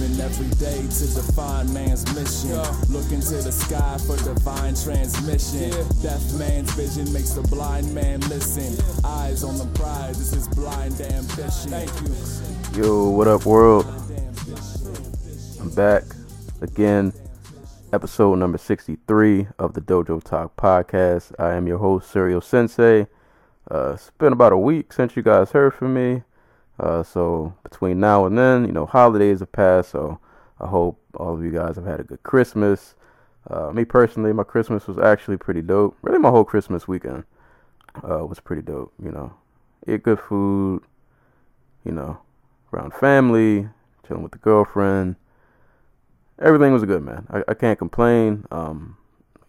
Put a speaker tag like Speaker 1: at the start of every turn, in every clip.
Speaker 1: Living every day to define man's mission. Look into the sky for divine transmission. Deaf man's vision makes the blind man listen. Eyes on the prize, this is blind ambition. Thank you.
Speaker 2: Yo, what up, world? I'm back again. Episode number 63 of the Dojo Talk podcast. I am your host, Serial Sensei. Uh, it's been about a week since you guys heard from me. Uh, so between now and then, you know, holidays have passed. So I hope all of you guys have had a good Christmas. Uh, me personally, my Christmas was actually pretty dope. Really, my whole Christmas weekend uh, was pretty dope. You know, eat good food. You know, around family, chilling with the girlfriend. Everything was good, man. I, I can't complain. Um,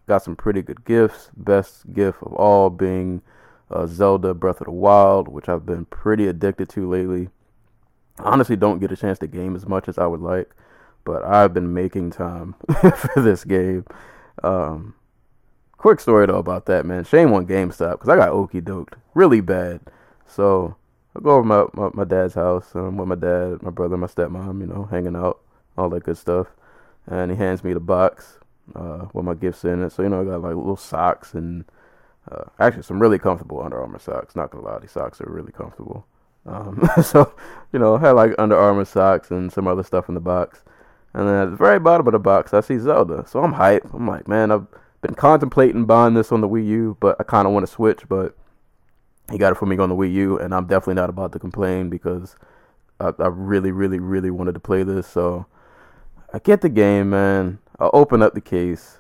Speaker 2: got some pretty good gifts. Best gift of all being uh, Zelda Breath of the Wild, which I've been pretty addicted to lately. Honestly don't get a chance to game as much as I would like, but I've been making time for this game. Um, quick story though about that, man. Shane won GameStop because I got okey doked really bad. So I go over my, my, my dad's house um, with my dad, my brother, my stepmom, you know, hanging out, all that good stuff. And he hands me the box uh, with my gifts in it. So, you know, I got like little socks and uh, actually some really comfortable Under Armour socks. Not gonna lie, these socks are really comfortable. Um, so, you know, I had like Under Armour socks and some other stuff in the box. And then at the very bottom of the box, I see Zelda. So I'm hyped. I'm like, man, I've been contemplating buying this on the Wii U, but I kind of want to switch. But he got it for me on the Wii U, and I'm definitely not about to complain because I, I really, really, really wanted to play this. So I get the game, man. I open up the case.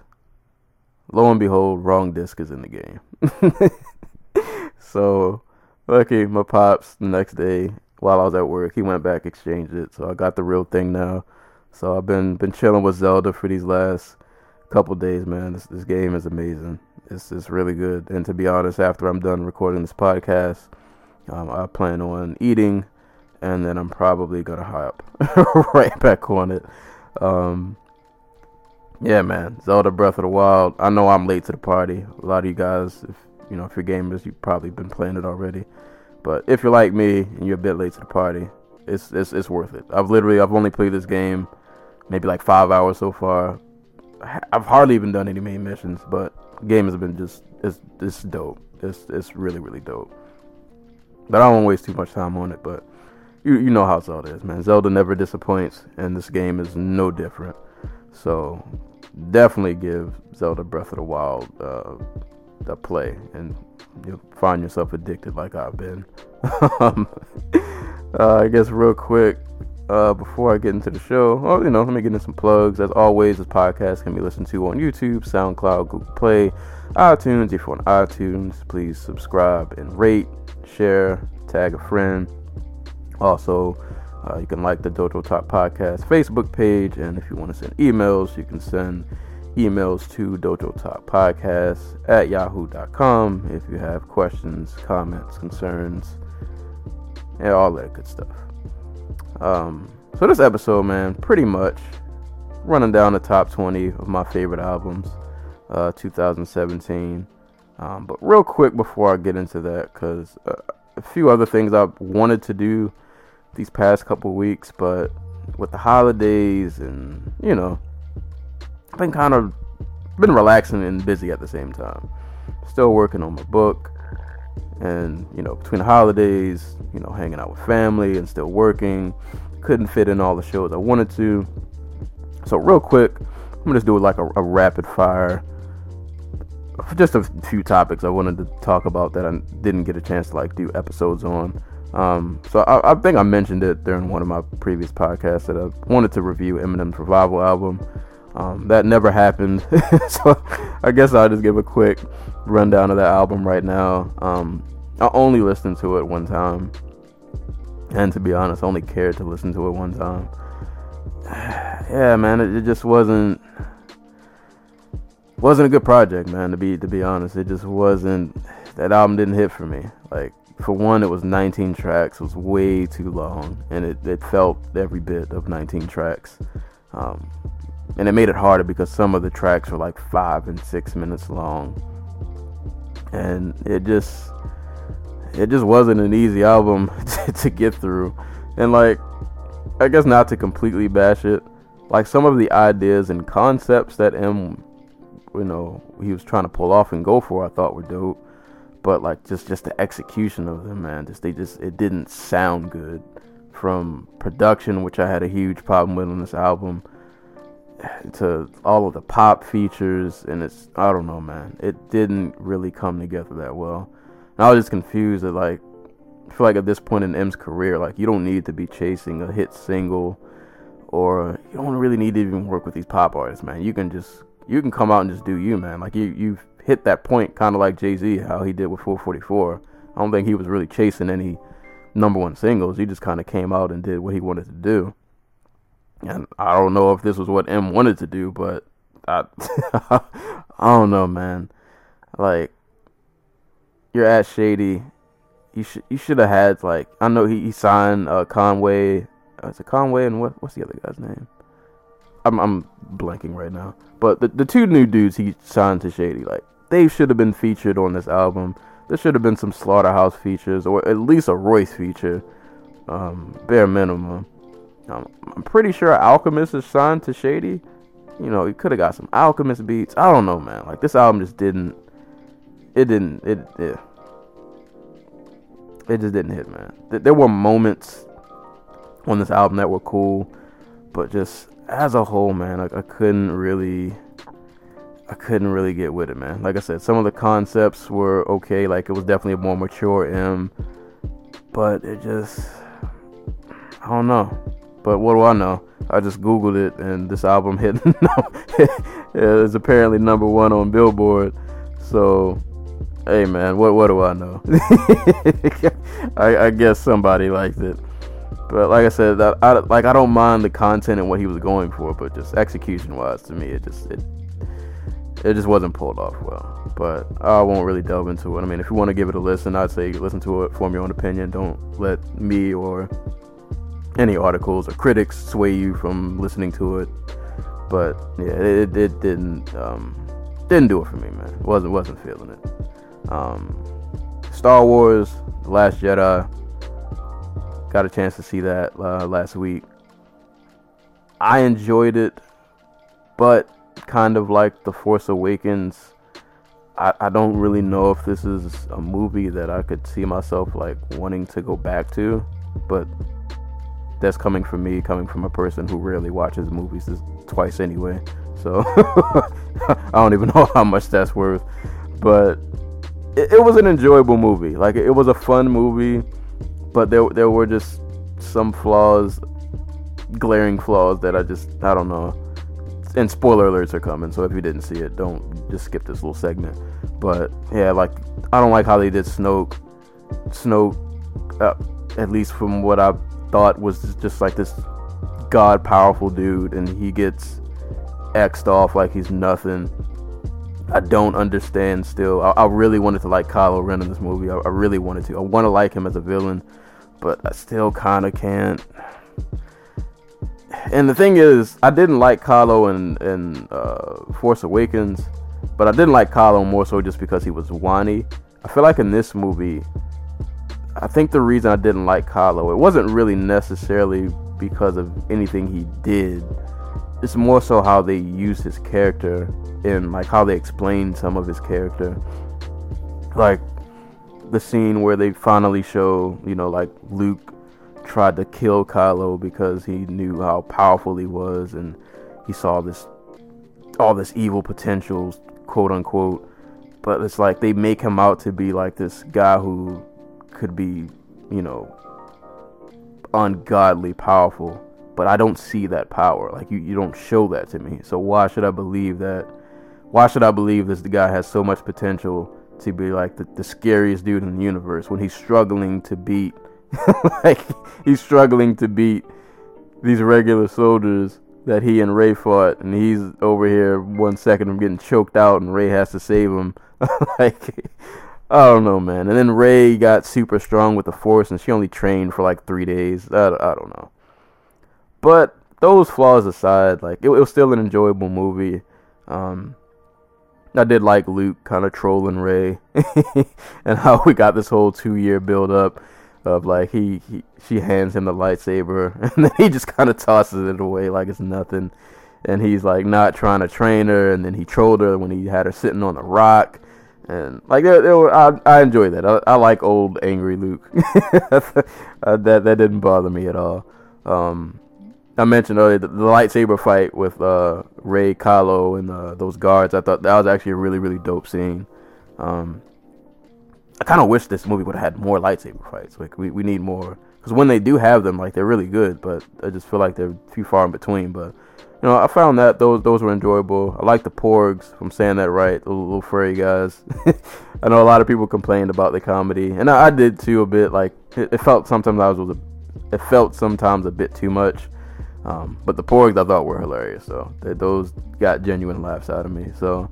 Speaker 2: Lo and behold, wrong disc is in the game. so lucky my pops the next day while I was at work, he went back exchanged it. So I got the real thing now. So I've been been chilling with Zelda for these last couple days, man. This this game is amazing. It's it's really good. And to be honest, after I'm done recording this podcast, um, I plan on eating, and then I'm probably gonna hop right back on it. Um, yeah, man. Zelda Breath of the Wild. I know I'm late to the party. A lot of you guys, if you know, if you're gamers, you've probably been playing it already. But if you're like me and you're a bit late to the party, it's it's it's worth it. I've literally I've only played this game maybe like five hours so far. I've hardly even done any main missions, but the game has been just it's it's dope. It's it's really really dope. But I don't waste too much time on it. But you you know how Zelda is, man. Zelda never disappoints, and this game is no different. So definitely give Zelda Breath of the Wild uh, play, and you'll find yourself addicted like I've been. um, uh, I guess real quick uh, before I get into the show, oh, you know, let me get in some plugs. As always, this podcast can be listened to on YouTube, SoundCloud, Google Play, iTunes. If you're on iTunes, please subscribe and rate, share, tag a friend. Also, uh, you can like the Dojo Talk Podcast Facebook page, and if you want to send emails, you can send emails to Dojo Talk Podcast at yahoo.com if you have questions, comments, concerns, and all that good stuff. Um, so this episode, man, pretty much running down the top 20 of my favorite albums, uh, 2017. Um, but real quick before I get into that, because uh, a few other things I wanted to do these past couple weeks, but with the holidays and you know, I've been kind of been relaxing and busy at the same time. Still working on my book, and you know, between the holidays, you know, hanging out with family and still working, couldn't fit in all the shows I wanted to. So real quick, I'm gonna just do like a, a rapid fire. Just a few topics I wanted to talk about that I didn't get a chance to like do episodes on. Um, so I, I, think I mentioned it during one of my previous podcasts that I wanted to review Eminem's Revival album. Um, that never happened, so I guess I'll just give a quick rundown of that album right now. Um, I only listened to it one time, and to be honest, I only cared to listen to it one time. yeah, man, it, it just wasn't wasn't a good project, man. To be to be honest, it just wasn't that album didn't hit for me. Like for one, it was 19 tracks, it was way too long, and it, it felt every bit of 19 tracks. Um, and it made it harder because some of the tracks were like five and six minutes long, and it just it just wasn't an easy album to, to get through. And like, I guess not to completely bash it, like some of the ideas and concepts that M, you know, he was trying to pull off and go for, I thought were dope. But like just just the execution of them, man, just they just it didn't sound good. From production, which I had a huge problem with on this album, to all of the pop features, and it's I don't know, man, it didn't really come together that well. And I was just confused that like I feel like at this point in M's career, like you don't need to be chasing a hit single, or you don't really need to even work with these pop artists, man. You can just you can come out and just do you, man. Like you you've hit that point, kind of like Jay Z, how he did with 444. I don't think he was really chasing any number one singles. He just kind of came out and did what he wanted to do. And I don't know if this was what M wanted to do, but I I don't know, man. Like you're at Shady. You should you should have had like I know he, he signed uh, Conway. Uh, is it Conway and what what's the other guy's name? I'm I'm blanking right now. But the the two new dudes he signed to Shady, like they should have been featured on this album. There should have been some Slaughterhouse features, or at least a Royce feature, um, bare minimum. Um, I'm pretty sure Alchemist is signed to Shady. You know, he could have got some Alchemist beats. I don't know, man. Like this album just didn't. It didn't. It. It, it just didn't hit, man. There were moments on this album that were cool, but just as a whole, man, I couldn't really. I couldn't really get with it, man. Like I said, some of the concepts were okay. Like it was definitely a more mature M, but it just. I don't know. But what do I know? I just googled it, and this album hit. it's apparently number one on Billboard. So, hey man, what what do I know? I, I, guess somebody liked it. But like I said, I, I, like I don't mind the content and what he was going for, but just execution wise, to me, it just it it just wasn't pulled off well. But I won't really delve into it. I mean, if you want to give it a listen, I'd say listen to it, form your own opinion. Don't let me or any articles or critics sway you from listening to it. But yeah, it, it didn't um, didn't do it for me, man. wasn't wasn't feeling it. Um, Star Wars: The Last Jedi. Got a chance to see that uh, last week. I enjoyed it, but kind of like The Force Awakens. I, I don't really know if this is a movie that I could see myself like wanting to go back to, but that's coming from me, coming from a person who rarely watches movies twice anyway. So I don't even know how much that's worth, but it, it, was an enjoyable movie. Like it was a fun movie, but there there were just some flaws, glaring flaws that I just I don't know. And spoiler alerts are coming, so if you didn't see it, don't just skip this little segment. But yeah, like I don't like how they did Snoke. Snoke, uh, at least from what I've thought was just like this god powerful dude, and he gets xed off like he's nothing. I don't understand still. I, I really wanted to like Kylo Ren in this movie. I, I really wanted to. I want to like him as a villain, but I still kind of can't. And the thing is, I didn't like Kylo in, in uh, Force Awakens, but I didn't like Kylo more so just because he was whiny. I feel like in this movie, I think the reason I didn't like Kylo, it wasn't really necessarily because of anything he did. It's more so how they use his character and like how they explain some of his character. Like the scene where they finally show, you know, like Luke tried to kill Kylo because he knew how powerful he was and he saw this all this evil potential, quote unquote. But it's like they make him out to be like this guy who could be, you know, ungodly powerful, but I don't see that power. Like you, you don't show that to me. So why should I believe that? Why should I believe this guy has so much potential to be like the, the scariest dude in the universe when he's struggling to beat, like he's struggling to beat these regular soldiers that he and Rey fought, and he's over here one second of getting choked out, and Rey has to save him. like I don't know, man. And then Rey got super strong with the Force, and she only trained for like three days. I, I don't know. But those flaws aside, like it, it was still an enjoyable movie. Um, I did like Luke kind of trolling Rey and how we got this whole two year build up of like he, he she hands him the lightsaber, and then he just kind of tosses it away like it's nothing, and he's like not trying to train her, and then he trolled her when he had her sitting on the rock. And like it, it, I, I enjoy that. I, I like old angry Luke. uh, that that didn't bother me at all. Um, I mentioned earlier the, the lightsaber fight with uh, Rey, Kylo, and uh, those guards. I thought that was actually a really, really dope scene. Um, I kind of wish this movie would have had more lightsaber fights. Like we, we need more because when they do have them, like they're really good. But I just feel like they're too far in between. But you know, I found that those those were enjoyable. I like the porgs. If I'm saying that right, the little, furry guys. I know a lot of people complained about the comedy, and I, I did too a bit. Like it, it, felt sometimes I was, was a, it felt sometimes a bit too much. Um, but the porgs I thought were hilarious, so they, those got genuine laughs out of me. So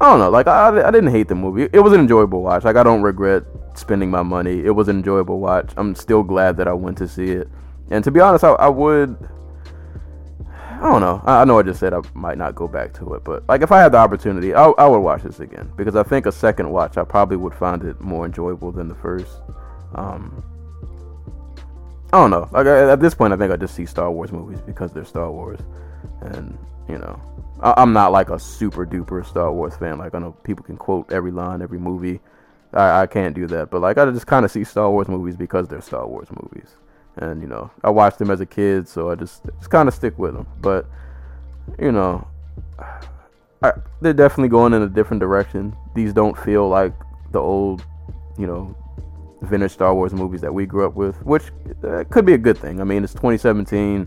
Speaker 2: I don't know, like I, I didn't hate the movie. It was an enjoyable watch. Like I don't regret spending my money. It was an enjoyable watch. I'm still glad that I went to see it. And to be honest, I, I would. I don't know. I, I know I just said I might not go back to it, but like if I had the opportunity, I, I would watch this again because I think a second watch I probably would find it more enjoyable than the first. Um, I don't know. Like at this point, I think I just see Star Wars movies because they're Star Wars, and you know, I, am not like a super duper Star Wars fan. Like I know people can quote every line, every movie. I, I can't do that, but like I just kind of see Star Wars movies because they're Star Wars movies, and you know, I watched them as a kid, so I just just kind of stick with them. But you know, I, they're definitely going in a different direction. These don't feel like the old, you know, vintage Star Wars movies that we grew up with, which uh, could be a good thing. I mean, it's 2017.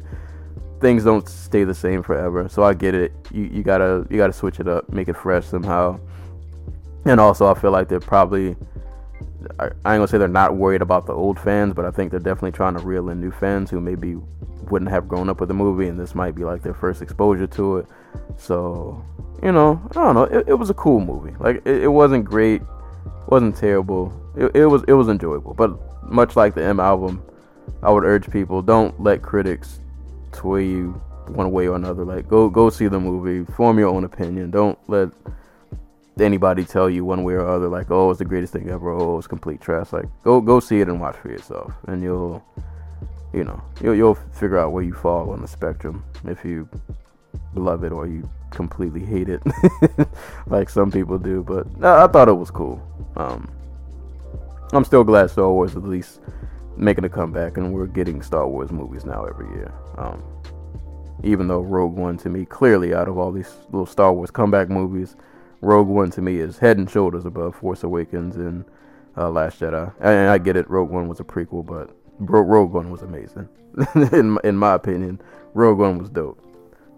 Speaker 2: Things don't stay the same forever, so I get it. You you gotta you gotta switch it up, make it fresh somehow. And also, I feel like they're probably I, ain't gonna say they're not worried about the old fans, but I think they're definitely trying to reel in new fans who maybe wouldn't have grown up with the movie, and this might be like their first exposure to it. So, you know, I don't know. It, it was a cool movie. Like it, it wasn't great, wasn't terrible it, it was it was enjoyable. But much like the M album, I would urge people don't let critics sway you one way or another. Like go go see the movie, form your own opinion. Don't let anybody tell you one way or other like oh it's the greatest thing ever. Oh it's complete trash. Like go go see it and watch for yourself, and you'll you know you'll you'll figure out where you fall on the spectrum if you love it or you completely hate it like some people do. But I thought it was cool. Um, I'm still glad Star Wars at least making a comeback, and we're getting Star Wars movies now every year. Um, even though Rogue One to me, clearly out of all these little Star Wars comeback movies, Rogue One to me is head and shoulders above Force Awakens and uh, Last Jedi. And I get it, Rogue One was a prequel, but Rogue One was amazing. in in my opinion, Rogue One was dope.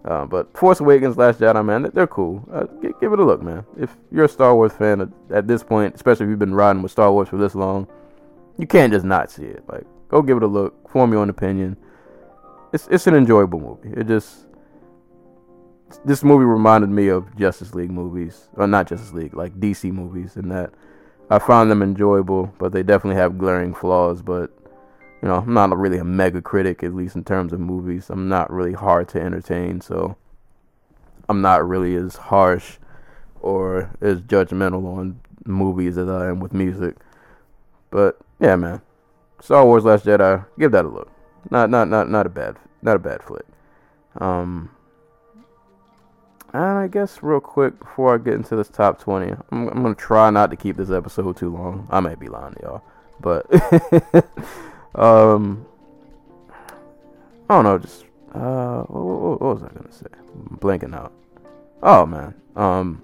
Speaker 2: Uh, but Force Awakens, Last Jedi, man, they're cool. Uh, give, give, it a look, man. If you're a Star Wars fan at, at, this point, especially if you've been riding with Star Wars for this long, you can't just not see it. Like, go give it a look, form your own opinion. It's it's an enjoyable movie. It just this movie reminded me of Justice League movies, or not Justice League, like DC movies, and that I found them enjoyable, but they definitely have glaring flaws. But you know, I'm not really a mega critic, at least in terms of movies. I'm not really hard to entertain, so I'm not really as harsh or as judgmental on movies as I am with music. But yeah, man, Star Wars: Last Jedi, give that a look. Not not not not a bad not a bad flick. Um, and I guess real quick before I get into this top twenty, I'm, I'm gonna try not to keep this episode too long. I may be lying to y'all, but. Um, I don't know, just uh, what, what, was I gonna say? I'm blanking out. Oh man, um,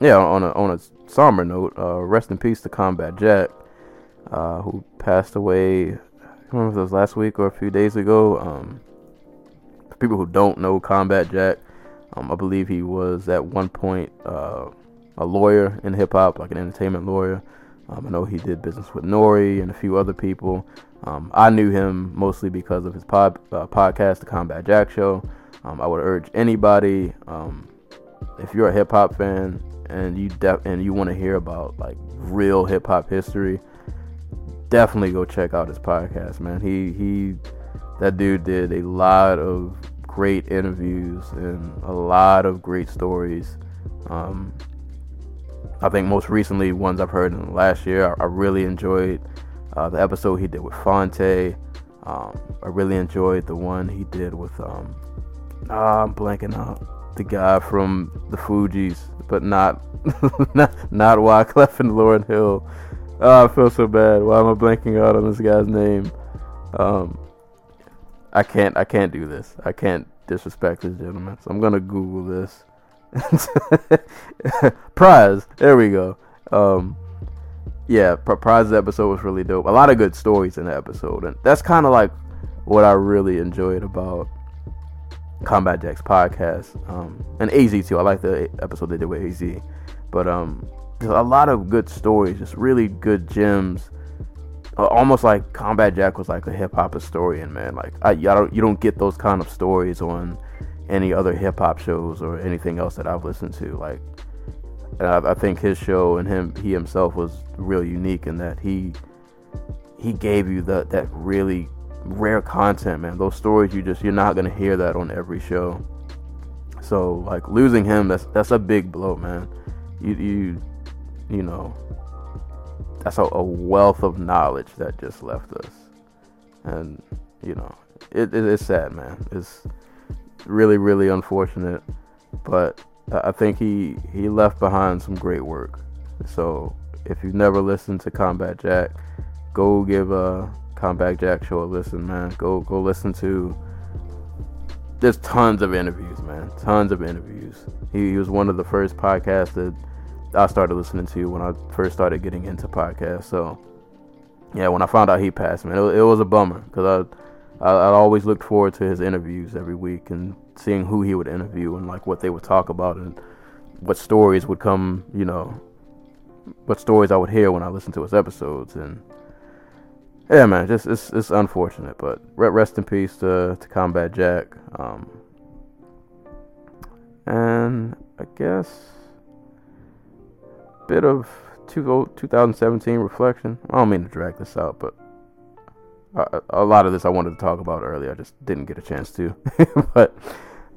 Speaker 2: yeah. On a on a somber note, uh, rest in peace to Combat Jack, uh, who passed away. I don't remember if it was last week or a few days ago. Um, for people who don't know Combat Jack, um, I believe he was at one point uh, a lawyer in hip hop, like an entertainment lawyer. Um, I know he did business with Nore and a few other people. Um, I knew him mostly because of his pod, uh, podcast, The Combat Jack Show. Um, I would urge anybody, um, if you're a hip hop fan and you def- and you want to hear about like real hip hop history, definitely go check out his podcast, man. He he that dude did a lot of great interviews and a lot of great stories. Um, I think most recently ones I've heard in the last year, I, I really enjoyed uh, the episode he did with Phonte. Um, I really enjoyed the one he did with um, ah, I'm blanking out the guy from the Fugees, but not not not Wyclef and Lauryn Hill. Oh, I feel so bad. Why am I blanking out on this guy's name? Um, I can't I can't do this. I can't disrespect this gentleman. So I'm gonna Google this. Pras. There we go. Um, yeah, Pras episode was really dope. A lot of good stories in the episode, and that's kind of like what I really enjoyed about Combat Jack's podcast, um, and AZ too. I like the episode they did with AZ, but um, a lot of good stories, just really good gems. Uh, almost like Combat Jack was like a hip hop historian, man. Like I, I don't, you don't get those kind of stories on any other hip hop shows or anything else that I've listened to. Like, I, I, think his show and him, he himself was real unique in that he he gave you that that really rare content, man. Those stories you just you're not gonna hear that on every show. So like losing him, that's that's a big blow, man. You you you know that's a, a wealth of knowledge that just left us, and you know it, it, it's sad, man. It's really really unfortunate, but I think he he left behind some great work. So if you've never listened to Combat Jack, go give a Combat Jack show a listen, man. Go go listen to. There's tons of interviews, man. Tons of interviews. He, he was one of the first podcasts that I started listening to when I first started getting into podcasts. So yeah, when I found out he passed, man, it, it was a bummer because I, I I always looked forward to his interviews every week and seeing who he would interview and like what they would talk about and what stories would come, you know, what stories I would hear when I listened to his episodes and yeah, man, just it's it's unfortunate, but rest in peace to to Combat Jack. Um, and I guess bit of two, 2017 reflection. I don't mean to drag this out, but a, a lot of this I wanted to talk about earlier. I just didn't get a chance to. but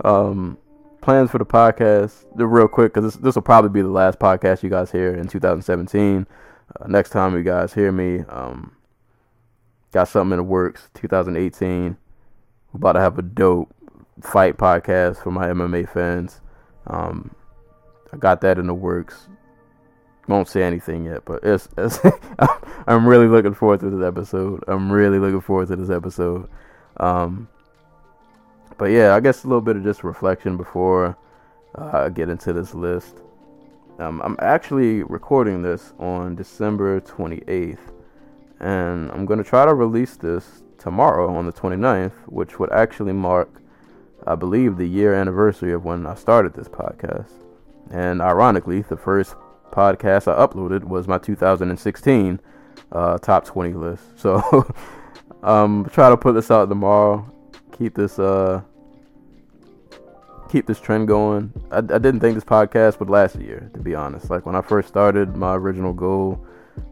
Speaker 2: um, plans for the podcast, real quick because this this will probably be the last podcast you guys hear in 2017. Uh, next time you guys hear me, um, Got something in the works. 2018. We're about to have a dope fight podcast for my MMA fans. Um, I got that in the works. Won't say anything yet, but it's, it's I'm really looking forward to this episode. I'm really looking forward to this episode. Um, but yeah, I guess a little bit of just reflection before uh, I get into this list. Um, I'm actually recording this on December 28th and I'm going to try to release this tomorrow on the 29th, which would actually mark, I believe, the year anniversary of when I started this podcast. And ironically, the first podcast I uploaded was my 2016 uh, top 20 list. So, um, try to put this out tomorrow. Keep this uh, keep this trend going. I, I didn't think this podcast would last a year, to be honest. Like when I first started, my original goal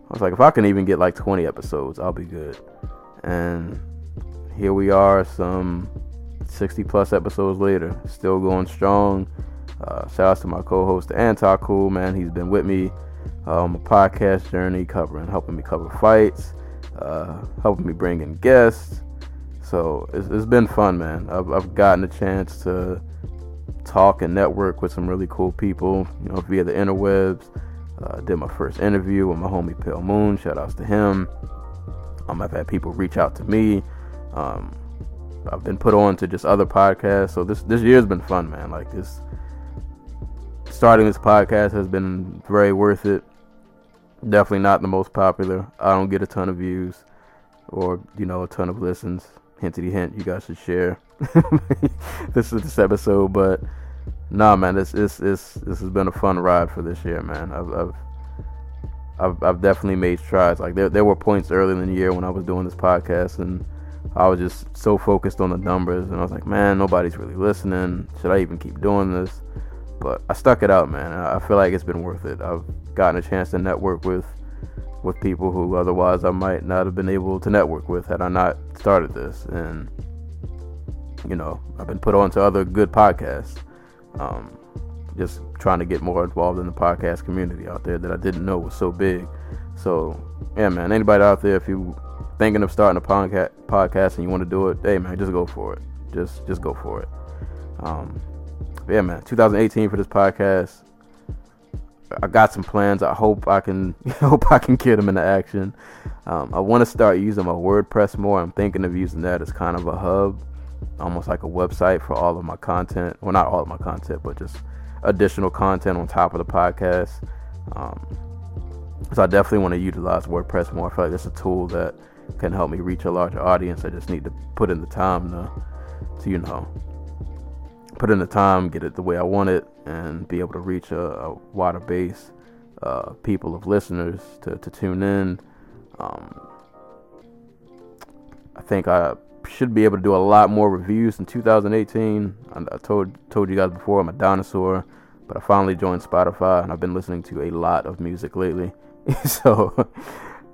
Speaker 2: I was like, if I can even get like 20 episodes, I'll be good. And here we are, some 60 plus episodes later, still going strong. Uh, shout out to my co-host Antar Cool, man. He's been with me on my podcast journey, covering, helping me cover fights, uh, helping me bring in guests. So it's, it's been fun, man. I've, I've gotten a chance to talk and network with some really cool people, you know, via the interwebs. Uh, did my first interview with my homie Pale Moon. Shout outs to him. Um, I've had people reach out to me. Um, I've been put on to just other podcasts. So this this year's been fun, man. Like this, starting this podcast has been very worth it. Definitely not the most popular. I don't get a ton of views or you know a ton of listens. Hintity hint, you guys should share this is this episode, but nah, man, this this this this has been a fun ride for this year, man. I've I've I've, I've definitely made strides. Like there there were points earlier in the year when I was doing this podcast and I was just so focused on the numbers and I was like, man, nobody's really listening. Should I even keep doing this? But I stuck it out, man. I feel like it's been worth it. I've gotten a chance to network with with people who otherwise I might not have been able to network with had I not started this. And you know, I've been put on to other good podcasts. Um, just trying to get more involved in the podcast community out there that I didn't know was so big. So, yeah, man, anybody out there, if you thinking of starting a podca- podcast and you want to do it, hey, man, just go for it. Just, just go for it. Um, yeah, man, 2018 for this podcast. I got some plans. I hope I can hope I can get them into action. Um, I want to start using my WordPress more. I'm thinking of using that as kind of a hub, almost like a website for all of my content. Well, not all of my content, but just additional content on top of the podcast. Um, so I definitely want to utilize WordPress more. I feel like it's a tool that can help me reach a larger audience. I just need to put in the time to, to you know, put in the time, get it the way I want it, and be able to reach a, a wider base uh, people of listeners to, to tune in. Um, I think I should be able to do a lot more reviews in 2018. I, I told told you guys before I'm a dinosaur, but I finally joined Spotify and I've been listening to a lot of music lately. so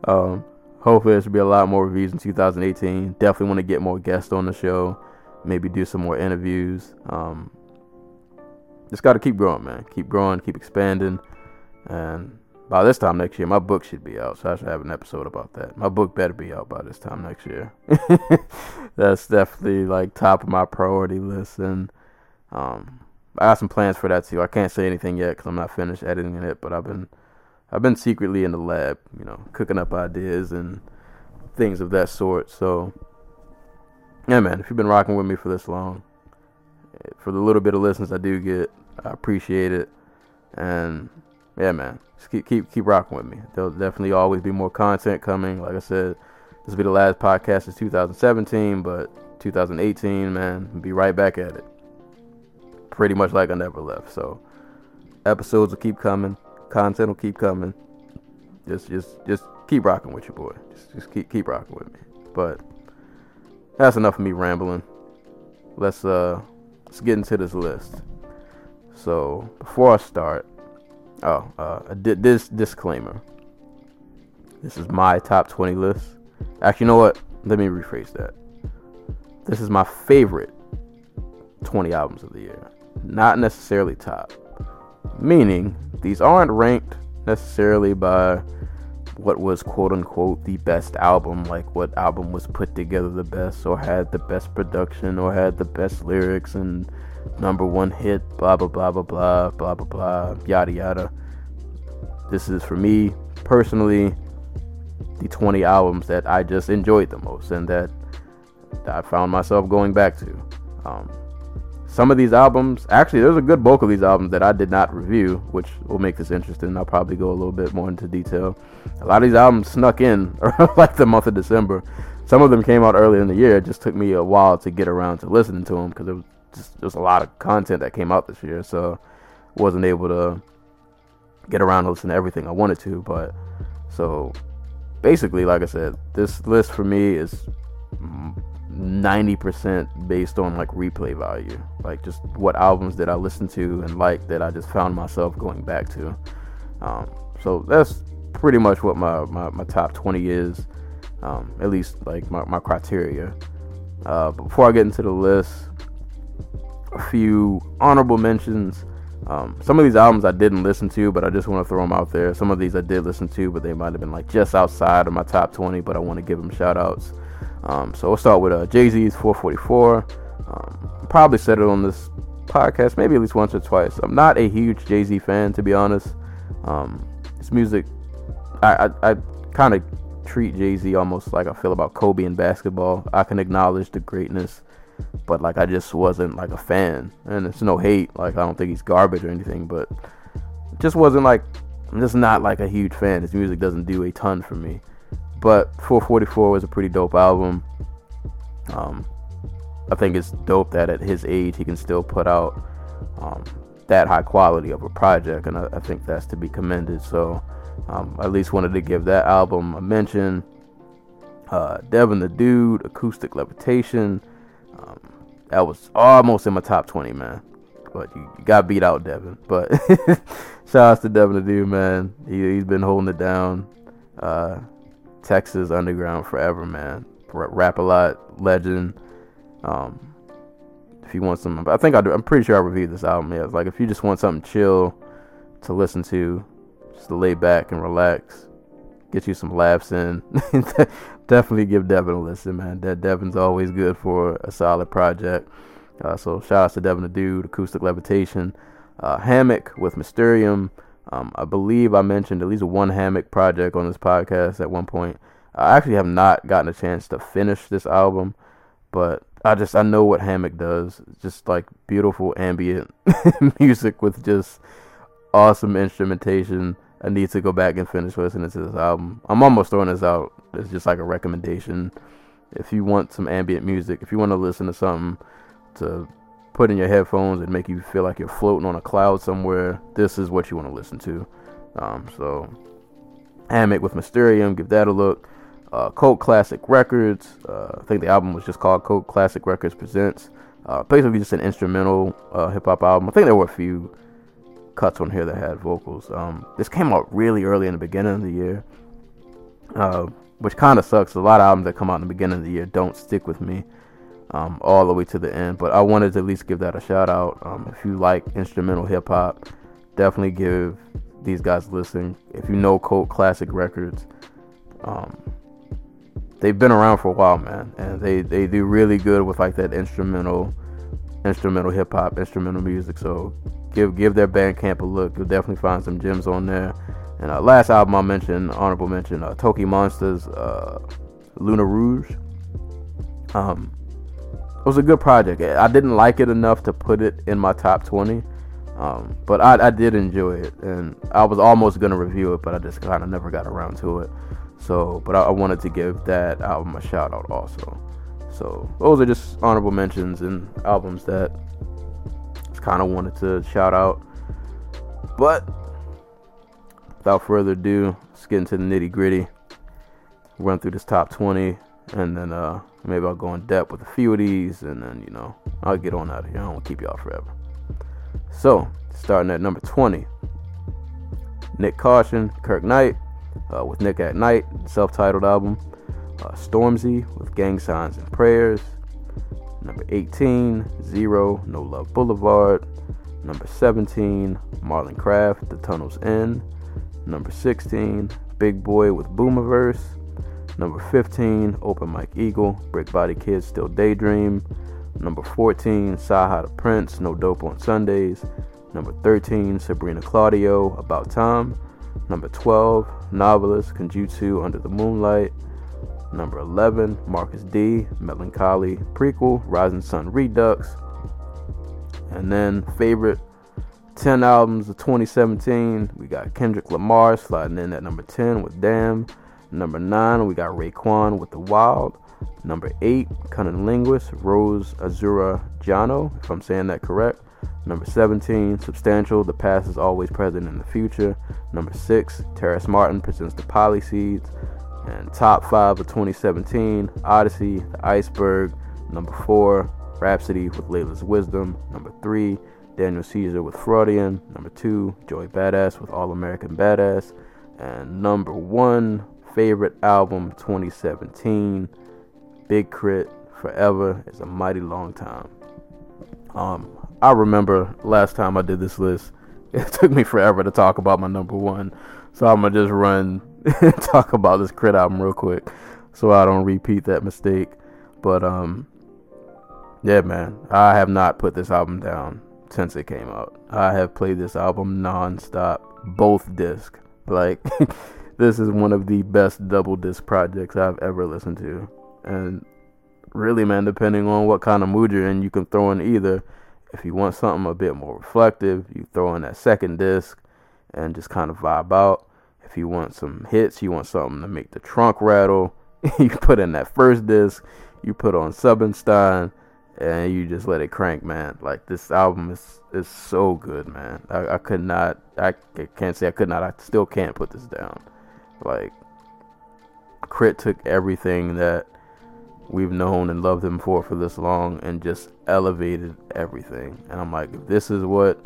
Speaker 2: um, hopefully there should be a lot more reviews in 2018. Definitely want to get more guests on the show, maybe do some more interviews. Um, just got to keep growing, man. Keep growing, keep expanding, and by this time next year, my book should be out, so I should have an episode about that. My book better be out by this time next year. That's definitely like top of my priority list, and um, I got some plans for that too. I can't say anything yet because I'm not finished editing it, but I've been I've been secretly in the lab, you know, cooking up ideas and things of that sort. So, yeah, man, if you've been rocking with me for this long, for the little bit of listens I do get, I appreciate it, and yeah, man, just keep keep keep rocking with me. There'll definitely always be more content coming. Like I said, this will be the last podcast of 2017, but 2018, man, be right back at it. Pretty much like I never left. So episodes will keep coming, content will keep coming. Just just just keep rocking with your boy. Just just keep keep rocking with me. But that's enough of me rambling. Let's uh let's get into this list. So before I start, Oh, uh, this disclaimer. This is my top 20 list. Actually, you know what? Let me rephrase that. This is my favorite 20 albums of the year. Not necessarily top. Meaning, these aren't ranked necessarily by what was quote unquote the best album, like what album was put together the best, or had the best production, or had the best lyrics and number one hit, blah blah blah blah blah blah blah blah yada yada. This is for me personally the 20 albums that I just enjoyed the most and that I found myself going back to. Um, some of these albums, actually, there's a good bulk of these albums that I did not review, which will make this interesting. I'll probably go a little bit more into detail. A lot of these albums snuck in like the month of December. Some of them came out earlier in the year. It just took me a while to get around to listening to them because it was just there's a lot of content that came out this year, so wasn't able to get around to listen to everything I wanted to. But so basically, like I said, this list for me is 90% based on like replay value, like just what albums did I listen to and like that I just found myself going back to. Um, so that's pretty much what my, my, my top 20 is, um, at least like my, my criteria. Uh, before I get into the list, a few honorable mentions. Um, some of these albums I didn't listen to, but I just want to throw them out there. Some of these I did listen to, but they might have been like just outside of my top 20, but I want to give them shout outs. Um, so we'll start with uh, Jay Z's 444. Um, probably said it on this podcast, maybe at least once or twice. I'm not a huge Jay Z fan, to be honest. Um, his music, I, I, I kind of treat Jay Z almost like I feel about Kobe in basketball. I can acknowledge the greatness but like I just wasn't like a fan. And it's no hate, like I don't think he's garbage or anything, but just wasn't like I'm just not like a huge fan. His music doesn't do a ton for me. But 444 was a pretty dope album. Um, I think it's dope that at his age he can still put out um, that high quality of a project, and I, I think that's to be commended. So, um, at least wanted to give that album a mention. Uh, Devin the Dude, Acoustic Levitation, um, that was almost in my top 20, man. but you, you got beat out, Devin. But shout outs to Devin the dude, man. He he's been holding it down. Uh, Texas underground forever, man. Rap a lot legend. Um, if you want some, I think I do. I'm pretty sure I reviewed this album. Yeah, like if you just want something chill to listen to, just to lay back and relax, get you some laughs in. Definitely give Devin a listen, man. That Devin's always good for a solid project. Uh, so shout out to Devin the Dude, Acoustic Levitation, uh, Hammock with Mysterium. Um, I believe I mentioned at least one Hammock project on this podcast at one point. I actually have not gotten a chance to finish this album, but I just I know what Hammock does. Just like beautiful ambient music with just awesome instrumentation. I need to go back and finish listening to this album. I'm almost throwing this out. It's just like a recommendation. If you want some ambient music, if you want to listen to something to put in your headphones and make you feel like you're floating on a cloud somewhere, this is what you want to listen to. Um, so, Hammock with Mysterium, give that a look. Uh, Cult Classic Records, uh, I think the album was just called Cult Classic Records Presents. Uh, basically, just an instrumental uh, hip hop album. I think there were a few cuts on here that had vocals. Um, this came out really early in the beginning of the year, uh, which kind of sucks. A lot of albums that come out in the beginning of the year don't stick with me um, all the way to the end. But I wanted to at least give that a shout out. Um, if you like instrumental hip hop, definitely give these guys a listen. If you know Cult Classic Records, um, they've been around for a while, man, and they they do really good with like that instrumental, instrumental hip hop, instrumental music. So give give their Bandcamp a look. You'll definitely find some gems on there. And uh, last album I mentioned, honorable mention, uh, Toki Monsters, uh, Luna Rouge. Um, it was a good project. I didn't like it enough to put it in my top 20, um, but I, I, did enjoy it, and I was almost gonna review it, but I just kind of never got around to it. So, but I, I, wanted to give that album a shout out also. So those are just honorable mentions and albums that kind of wanted to shout out. But without further ado, let's get into the nitty gritty. Run through this top 20 and then uh, maybe I'll go in depth with a few of these, and then you know I'll get on out of here. I to keep y'all forever. So starting at number 20, Nyck Caution, Kirk Knight, uh, with Nyck at Knight, self-titled album. Uh, Stormzy with Gang Signs and Prayers. Number 18, Zero, No Love Boulevard. Number 17, Marlon Craft, The Tunnel's End. Number 16, Big Boi with Boomiverse. Number 15, Open Mike Eagle, Brick Body Kids Still Daydream. Number 14, CyHi the Prynce, No Dope on Sundays. Number 13, Sabrina Claudio, About Time. Number 12, Novelist, Kenjutsu Under the Moonlight. Number 11, Marcus D, Melancholy Prequel, Rising Sun Redux. And then, favorite 10 albums of 2017, we got Kendrick Lamar sliding in at number 10 with Damn. Number nine, we got Raekwon with The Wild. Number eight, Cunning Linguist, Rose Azura Njano, if I'm saying that correct. Number 17, Substantial, The Past is Always Present in the Future. Number 6, Terrace Martin presents The Pollyseeds. And top 5 of 2017, Oddisee, The Iceberg. Number 4, Rapsody with Layla's Wisdom. Number 3, Daniel Caesar with Freudian. Number 2, Joey Badass with All American Badass. And number 1, favorite album 2017 Big K.R.I.T. Forever is a mighty long time. Um, I remember last time I did this list, it took me forever to talk about my number one. So I'm gonna just run and talk about this Crit album real quick so I don't repeat that mistake. But um yeah man, I have not put this album down since it came out. I have played this album non-stop, both disc. Like this is one of the best double disc projects I've ever listened to. And really, man, depending on what kind of mood you're in, you can throw in either. If you want something a bit more reflective, you throw in that second disc and just kind of vibe out. If you want some hits, you want something to make the trunk rattle, you put in that first disc, you put on Subenstein, and you just let it crank, man. Like this album is is so good, man. I, I could not, I can't say I could not, I still can't put this down. Like, K.R.I.T. took everything that we've known and loved him for for this long and just elevated everything. And I'm like, if this is what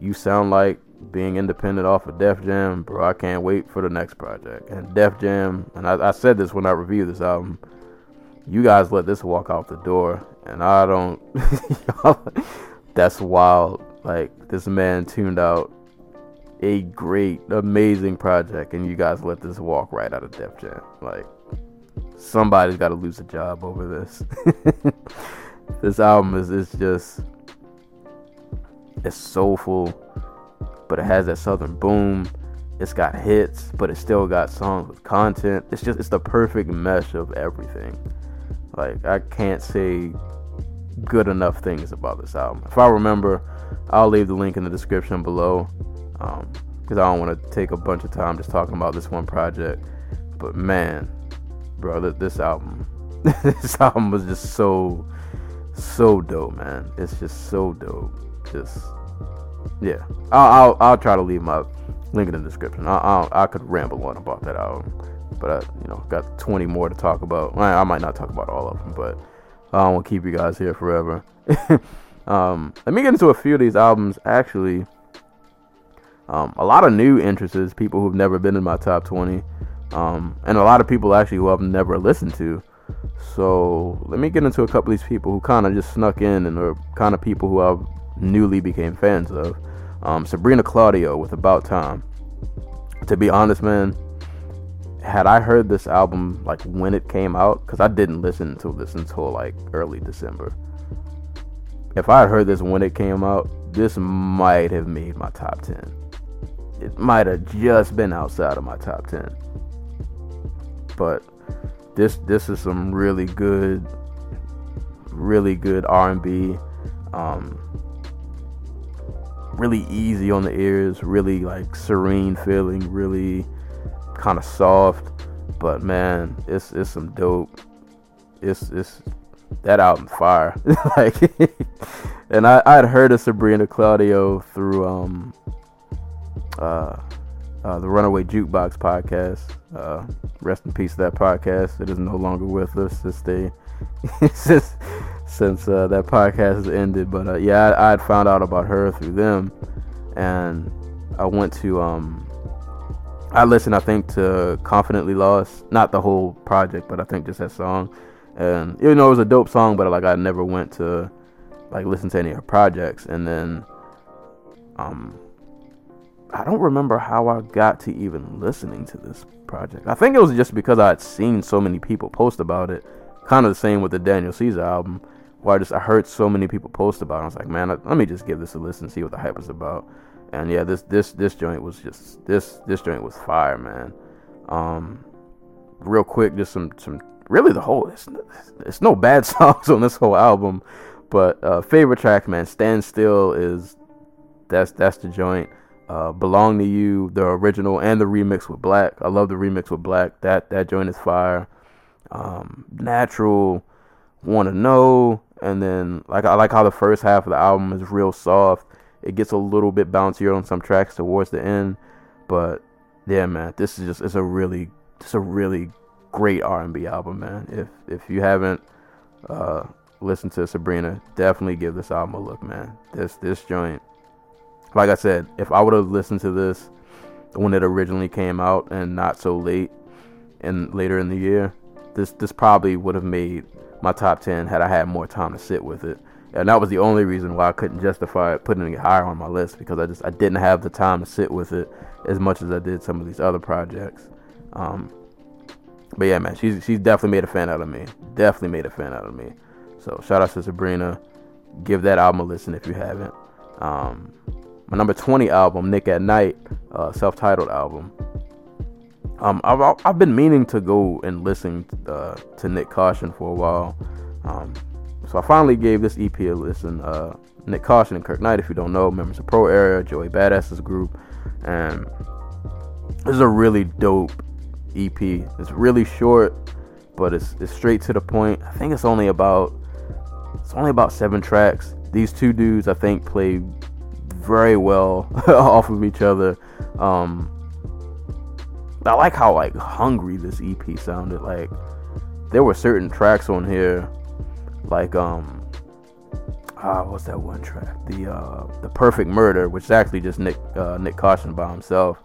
Speaker 2: you sound like being independent off of Def Jam, bro, I can't wait for the next project. And Def Jam, and I, I said this when I reviewed this album, you guys let this walk out the door, and I don't. that's wild. Like this man tuned out a great, amazing project, and you guys let this walk right out of Def Jam. Like somebody's got to lose a job over this. this album is is just it's soulful, but it has that southern boom. It's got hits, but it still got songs with content. It's just it's the perfect mesh of everything. Like I can't say good enough things about this album. If I remember, I'll leave the link in the description below because um, I don't want to take a bunch of time just talking about this one project. But man, bro, this album, this album was just so, so dope, man. It's just so dope. Just yeah, I'll I'll, I'll try to leave my link in the description. I I, I could ramble on about that album, but I you know got 20 more to talk about. I, I might not talk about all of them, but I don't want to keep you guys here forever. um, let me get into a few of these albums actually. Um, a lot of new interests, people who've never been in my top 20, um, and a lot of people actually who I've never listened to. So let me get into a couple of these people who kind of just snuck in and are kind of people who I've newly became fans of. Um, Sabrina Claudio with About Time. To be honest, man, had I heard this album like when it came out, because I didn't listen to this until like early December. If I had heard this when it came out, this might have made my top 10 it might have just been outside of my top 10 but this this is some really good really good r&b um, really easy on the ears really like serene feeling really kind of soft. But man it's it's some dope it's it's that album fire. Like and i i'd heard of sabrina claudio through um uh, uh, the Runaway Jukebox podcast. Uh, rest in peace to that podcast. It is no longer with us since they since since uh, that podcast has ended. But uh, yeah, I, had found out about her through them, and I went to um, I listened I think to Confidently Lost, not the whole project, but I think just that song. And you know it was a dope song, but like I never went to like listen to any of her projects, and then um I don't remember how I got to even listening to this project. I think it was just because I had seen so many people post about it. Kind of the same with the Daniel Caesar album, where I just I heard so many people post about it. I was like, man, let me just give this a listen, and see what the hype is about. And yeah, this this this joint was just this this joint was fire, man. Um, real quick, just some some really the whole it's, it's no bad songs on this whole album, but uh, favorite track, man, Stand Still is that's that's the joint uh, "Belong to You," the original and the remix with 6LACK. I love the remix with 6LACK. That that joint is fire. Um, natural, want to know, and then like I like how the first half of the album is real soft. It gets a little bit bouncier on some tracks towards the end, but yeah, man, this is just it's a really it's a really great R&B album, man. If if you haven't uh, listened to Sabrina, definitely give this album a look, man. This this joint like I said, if I would have listened to this when it originally came out and not so late and later in the year, this this probably would have made my top 10 had I had more time to sit with it. And that was the only reason why I couldn't justify putting it higher on my list because I just I didn't have the time to sit with it as much as I did some of these other projects. Um, but yeah, man, she's she's definitely made a fan out of me. Definitely made a fan out of me. So shout out to Sabrina. Give that album a listen if you haven't. Um, my number 20 album, Nyck at Knight, uh, self-titled album. Um, I've, I've been meaning to go and listen uh, to Nyck Caution for a while. Um, so I finally gave this EP a listen. Uh, Nyck Caution and Kirk Knight, if you don't know, members of Pro Era, Joey Badass's group. And this is a really dope EP. It's really short, but it's, it's straight to the point. I think it's only about it's only about seven tracks. These two dudes, I think, play very well off of each other. Um, I like how like hungry this EP sounded. Like there were certain tracks on here, like um, ah, what's that one track? The uh, the Perfect Murder, which is actually just Nick uh, Nyck Caution by himself.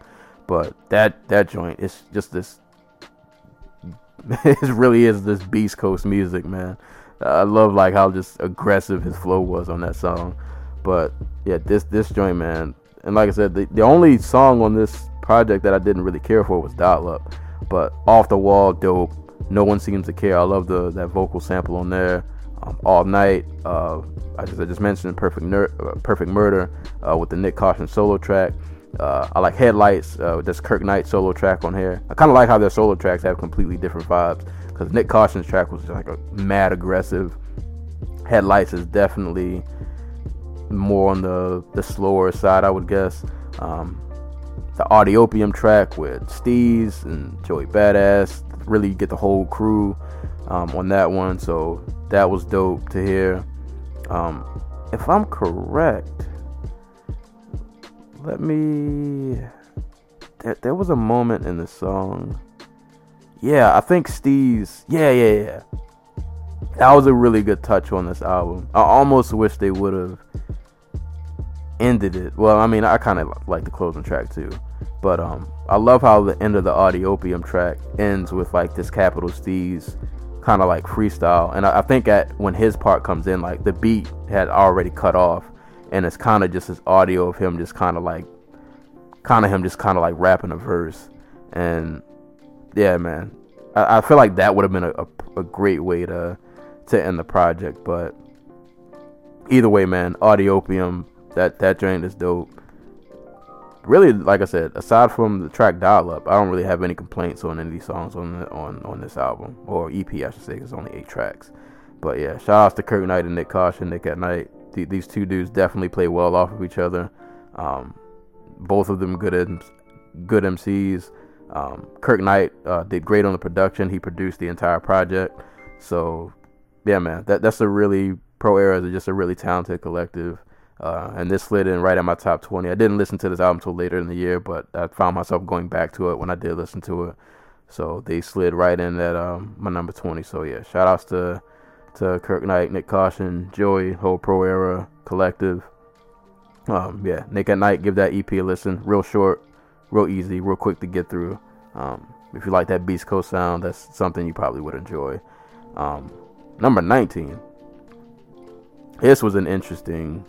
Speaker 2: But that that joint, it's just this. it really is this Beast Coast music, man. I love like how just aggressive his flow was on that song. But yeah, this this joint, man. And like I said, the, the only song on this project that I didn't really care for was Dial Up. But off the wall, dope. No one seems to care. I love the that vocal sample on there. Um, all night. Uh, I just I just mentioned perfect Ner- uh, perfect murder uh, with the Nyck Caution solo track. Uh, I like headlights. Uh, this Kirk Knight solo track on here. I kind of like how their solo tracks have completely different vibes. Because Nyck Caution's track was just like a mad aggressive. Headlights is definitely more on the the slower side, I would guess. Um, the Audiopium track with Steez and Joey Badass really get the whole crew um, on that one. So that was dope to hear. Um, if I'm correct, let me. There, there was a moment in the song. Yeah, I think Steez. Yeah, yeah, yeah. That was a really good touch on this album. I almost wish they would have ended it. Well, I mean, I kind of like the closing track too, but um, I love how the end of the Audiopium track ends with like this Capital Steez kind of like freestyle, and I, I think at when his part comes in, like the beat had already cut off, and it's kind of just this audio of him just kind of like, kind of him just kind of like rapping a verse, and yeah, man, I, I feel like that would have been a, a, a great way to to end the project, but either way, man, Audiopium that that joint is dope. Really, like I said, aside from the track Dial Up, I don't really have any complaints on any of these songs on the, on on this album or EP, I should say, it's only eight tracks. But yeah, shout outs to Kirk Knight and Nyck Caution, Nyck at Knight. Th- these two dudes definitely play well off of each other. Um, both of them good M- good MCs. Um, Kirk Knight uh, did great on the production. He produced the entire project. So yeah, man, that that's a really Pro Era is just a really talented collective. Uh, and this slid in right at my top 20. I didn't listen to this album until later in the year, but I found myself going back to it when I did listen to it. So they slid right in at um, my number 20. So yeah, shout outs to to Kirk Knight, Nyck Caution, Joey, whole Pro Era collective. Um, yeah, Nyck at Knight, give that EP a listen. Real short, real easy, real quick to get through. Um, if you like that Beast Coast sound, that's something you probably would enjoy. Um, number 19, this was an interesting,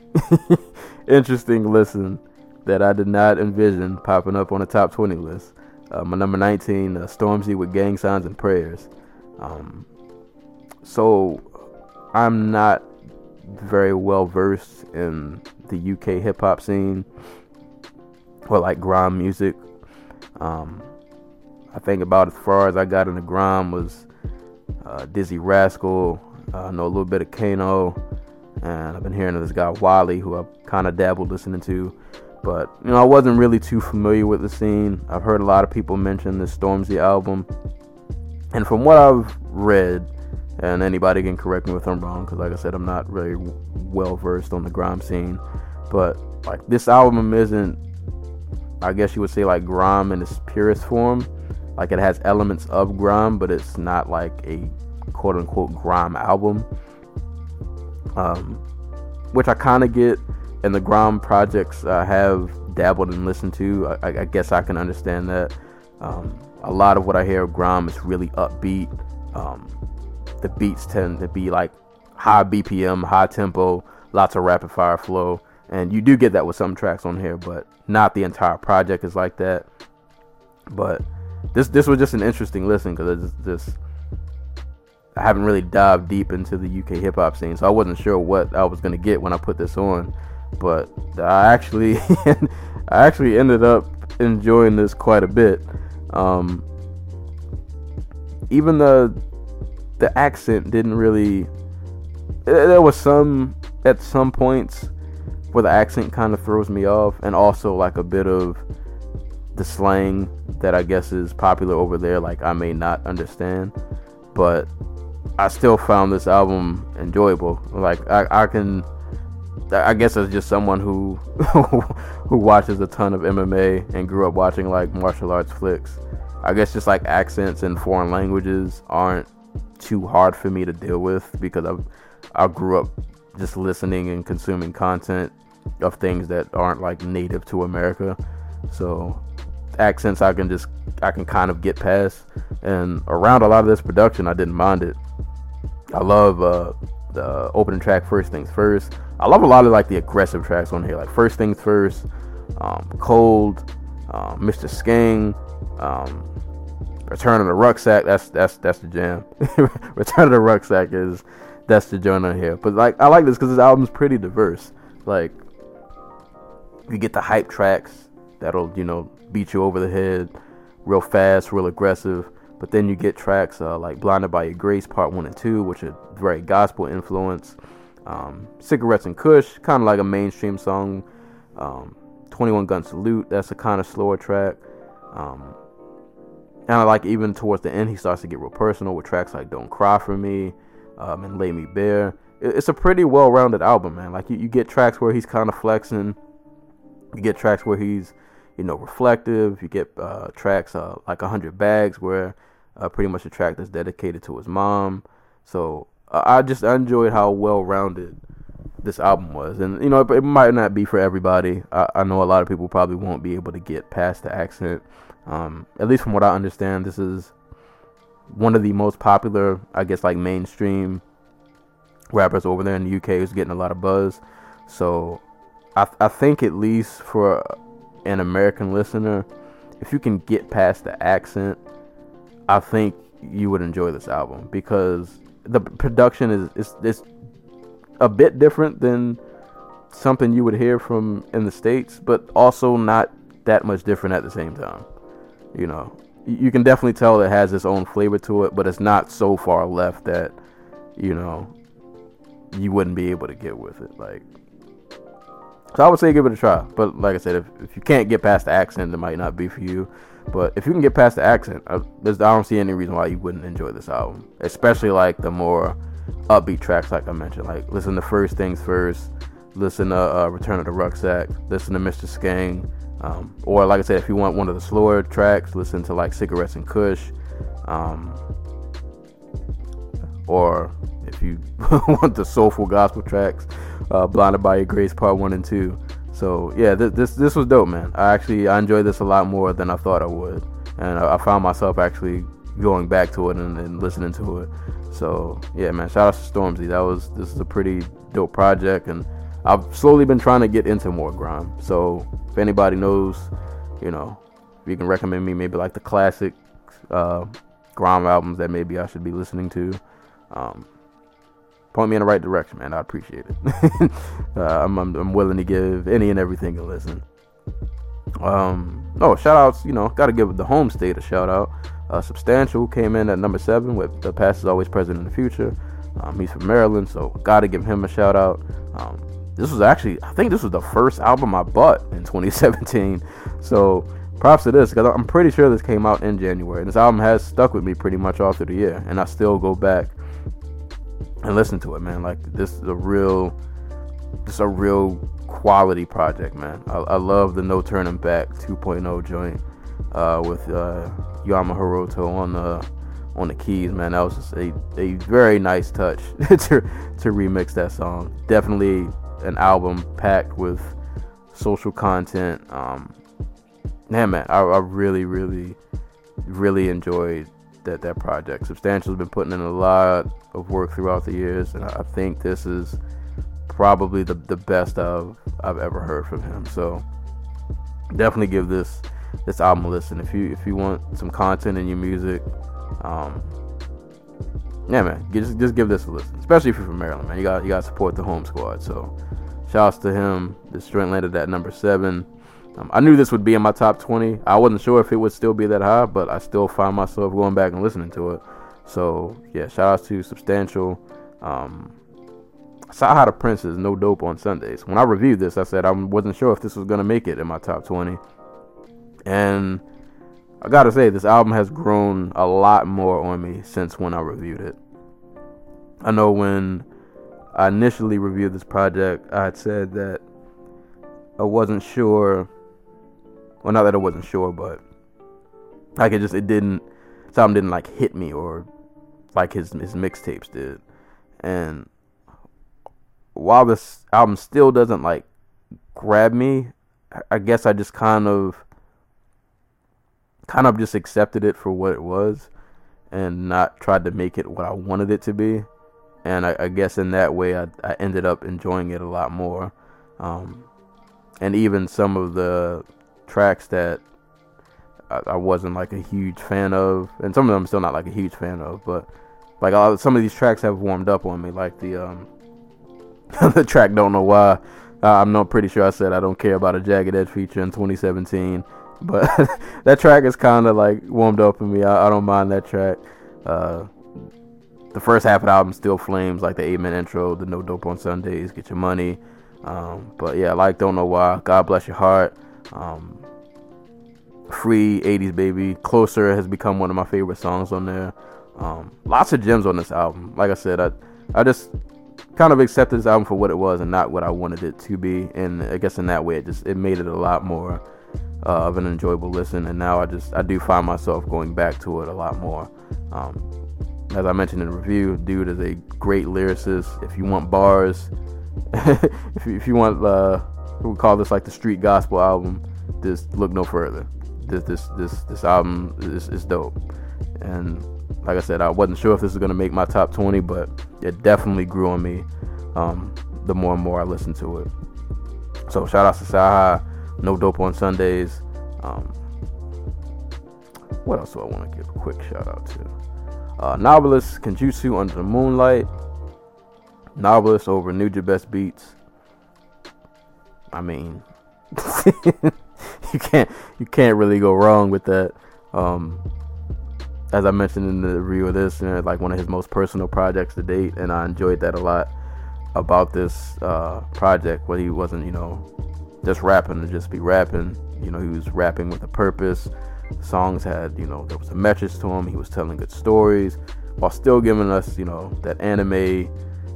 Speaker 2: interesting listen that I did not envision popping up on the top 20 list. Uh, my number 19, uh, Stormzy with Gang Signs and Prayers. Um, so I'm not very well versed in the UK hip hop scene or like grime music. Um, I think about as far as I got into grime was uh, Dizzee Rascal. Uh, I know a little bit of Kano and I've been hearing of this guy Wiley, who I've kind of dabbled listening to, but you know I wasn't really too familiar with the scene. I've heard a lot of people mention this Stormzy album, and from what I've read, and anybody can correct me if I'm wrong, because like I said, I'm not really well versed on the grime scene, but like this album isn't, I guess you would say like grime in its purest form. Like it has elements of grime, but it's not like a quote unquote grime album um, which I kind of get. And the grime projects I have dabbled and listened to. I, I guess I can understand that. Um, a lot of what I hear of grime is really upbeat. Um, the beats tend to be like high BPM, high tempo, lots of rapid fire flow, and you do get that with some tracks on here, but not the entire project is like that. But this this was just an interesting listen because it's just I haven't really dived deep into the UK hip hop scene, so I wasn't sure what I was gonna get when I put this on. But I actually, I actually ended up enjoying this quite a bit. Um, even the the accent didn't really. There was some at some points where the accent kind of throws me off, and also like a bit of the slang that I guess is popular over there. Like I may not understand, but I still found this album enjoyable. Like I, I can, I guess as just someone who who watches a ton of MMA and grew up watching like martial arts flicks. I guess just like accents and foreign languages aren't too hard for me to deal with because I I grew up just listening and consuming content of things that aren't like native to America. So accents I can just I can kind of get past. And around a lot of this production, I didn't mind it. I love uh, the opening track, First Things First. I love a lot of like the aggressive tracks on here, like First Things First, um, Cold, um, Mr. Skeng, um, Return of the Rucksack. That's that's that's the jam. Return of the Rucksack is that's the joint on here. But like I like this because this album's pretty diverse. Like you get the hype tracks that'll you know beat you over the head real fast, real aggressive. But then you get tracks uh, like Blinded by Your Grace Part 1 and 2, which are very gospel influence. Um, Cigarettes and Kush, kind of like a mainstream song. Um, 21 Gun Salute, that's a kind of slower track. Um, and I like even towards the end, he starts to get real personal with tracks like Don't Cry For Me um, and Lay Me Bare. It's a pretty well rounded album, man. Like you, you get tracks where he's kind of flexing, you get tracks where he's you know, reflective. You get uh, tracks uh, like 100 Bags, where uh, pretty much a track that's dedicated to his mom. So uh, I just I enjoyed how well rounded this album was. And, you know, it, it, might not be for everybody. I, I, know a lot of people probably won't be able to get past the accent. Um, at least from what I understand, this is one of the most popular, I guess, like mainstream rappers over there in the UK who's getting a lot of buzz. So I, I think at least for an American listener, if you can get past the accent, I think you would enjoy this album because the production is is, is a bit different than something you would hear from in the states, but also not that much different at the same time. You know, you can definitely tell it has its own flavor to it, but it's not so far left that you know you wouldn't be able to get with it. Like so I would say give it a try. But like I said, if, if you can't get past the accent, it might not be for you. But if you can get past the accent, I, I don't see any reason why you wouldn't enjoy this album. Especially like the more upbeat tracks, like I mentioned. Like listen to First Things First, listen to uh, Return of the Rucksack, listen to Mr. Skeng. Um, or like I said, if you want one of the slower tracks, listen to like Cigarettes and Kush. Um, or if you want the soulful gospel tracks, uh, "Blinded by Your Grace" Part One and Two. So yeah, th- this this was dope, man. I actually I enjoyed this a lot more than I thought I would, and I, I found myself actually going back to it and, and, listening to it. So yeah, man, shout out to Stormzy. That was this is a pretty dope project, and I've slowly been trying to get into more grime. So if anybody knows, you know, if you can recommend me maybe like the classic uh, grime albums that maybe I should be listening to. Um, point me in the right direction, man. I appreciate it. uh, I'm, I'm, I'm willing to give any and everything a listen. Um, oh, shout outs, you know, got to give the home state a shout out. Uh, Substantial came in at number seven with The Past is Always Present in the Future. Um, he's from Maryland, so got to give him a shout out. Um, this was actually, I think this was the first album I bought in 2017. So props to this because I'm pretty sure this came out in January. And this album has stuck with me pretty much all through the year. And I still go back and listen to it, man. Like this is a real, this is a real quality project, man. I, I love the No Turning Back 2.0 joint uh, with uh, Yama Hiroto on the on the keys, man. That was just a, a very nice touch to to remix that song. Definitely an album packed with social content. Um, man, man, I, I really, really, really enjoyed that that project. Substantial's been putting in a lot of work throughout the years, and I think this is probably the the best I've I've ever heard from him. So definitely give this this album a listen if you if you want some content in your music. Um, yeah, man, just just give this a listen, especially if you're from Maryland, man. You got you got to support the home squad. So shouts to him. This joint landed at number seven. Um, I knew this would be in my top 20. I wasn't sure if it would still be that high, but I still find myself going back and listening to it. So yeah, shout out to Substantial. Um, CyHi the Prynce is no dope on Sundays. When I reviewed this, I said I wasn't sure if this was gonna make it in my top 20, and I gotta say this album has grown a lot more on me since when I reviewed it. I know when I initially reviewed this project, I had said that I wasn't sure well, not that I wasn't sure, but like it just it didn't something didn't like hit me or like his his mixtapes did. And while this album still doesn't like grab me, I guess I just kind of kind of just accepted it for what it was and not tried to make it what I wanted it to be. And I, I guess in that way, I, I ended up enjoying it a lot more. Um, and even some of the tracks that I, I, wasn't like a huge fan of, and some of them I'm still not like a huge fan of, but like some of these tracks have warmed up on me, like the um, the track "Don't Know Why." Uh, I'm not pretty sure I said I don't care about a Jagged Edge feature in 2017, but that track is kind of like warmed up on me. I, I don't mind that track. Uh, the first half of the album still flames, like the eight minute intro, the No Dope on Sundays, Get Your Money. Um, but yeah, like Don't Know Why, God Bless Your Heart. Um, Free 80s Baby. Closer has become one of my favorite songs on there. Um, lots of gems on this album. Like I said, I I just kind of accepted this album for what it was and not what I wanted it to be. And I guess in that way, it just it made it a lot more uh, of an enjoyable listen. And now I just I do find myself going back to it a lot more. Um, as I mentioned in the review, dude is a great lyricist. If you want bars, if, you, if you want, uh, we call this like the street gospel album. Just look no further. This this this this album is, is dope. And like I said, I wasn't sure if this was gonna make my top 20, but it definitely grew on me. Um, the more and more I listened to it. So shout out to CyHi, No Dope on Sundays. Um, what else do I want to give a quick shout out to? Uh, Noveliss, Kenjutsu Under the Moonlight. Noveliss over Nujabes Beats. I mean, you can't you can't really go wrong with that. Um, as I mentioned in the review of this, you know, like one of his most personal projects to date, and I enjoyed that a lot about this uh, project. Where he wasn't, you know, just rapping to just be rapping. You know, he was rapping with a purpose. Songs had, you know, there was a message to him. He was telling good stories while still giving us, you know, that anime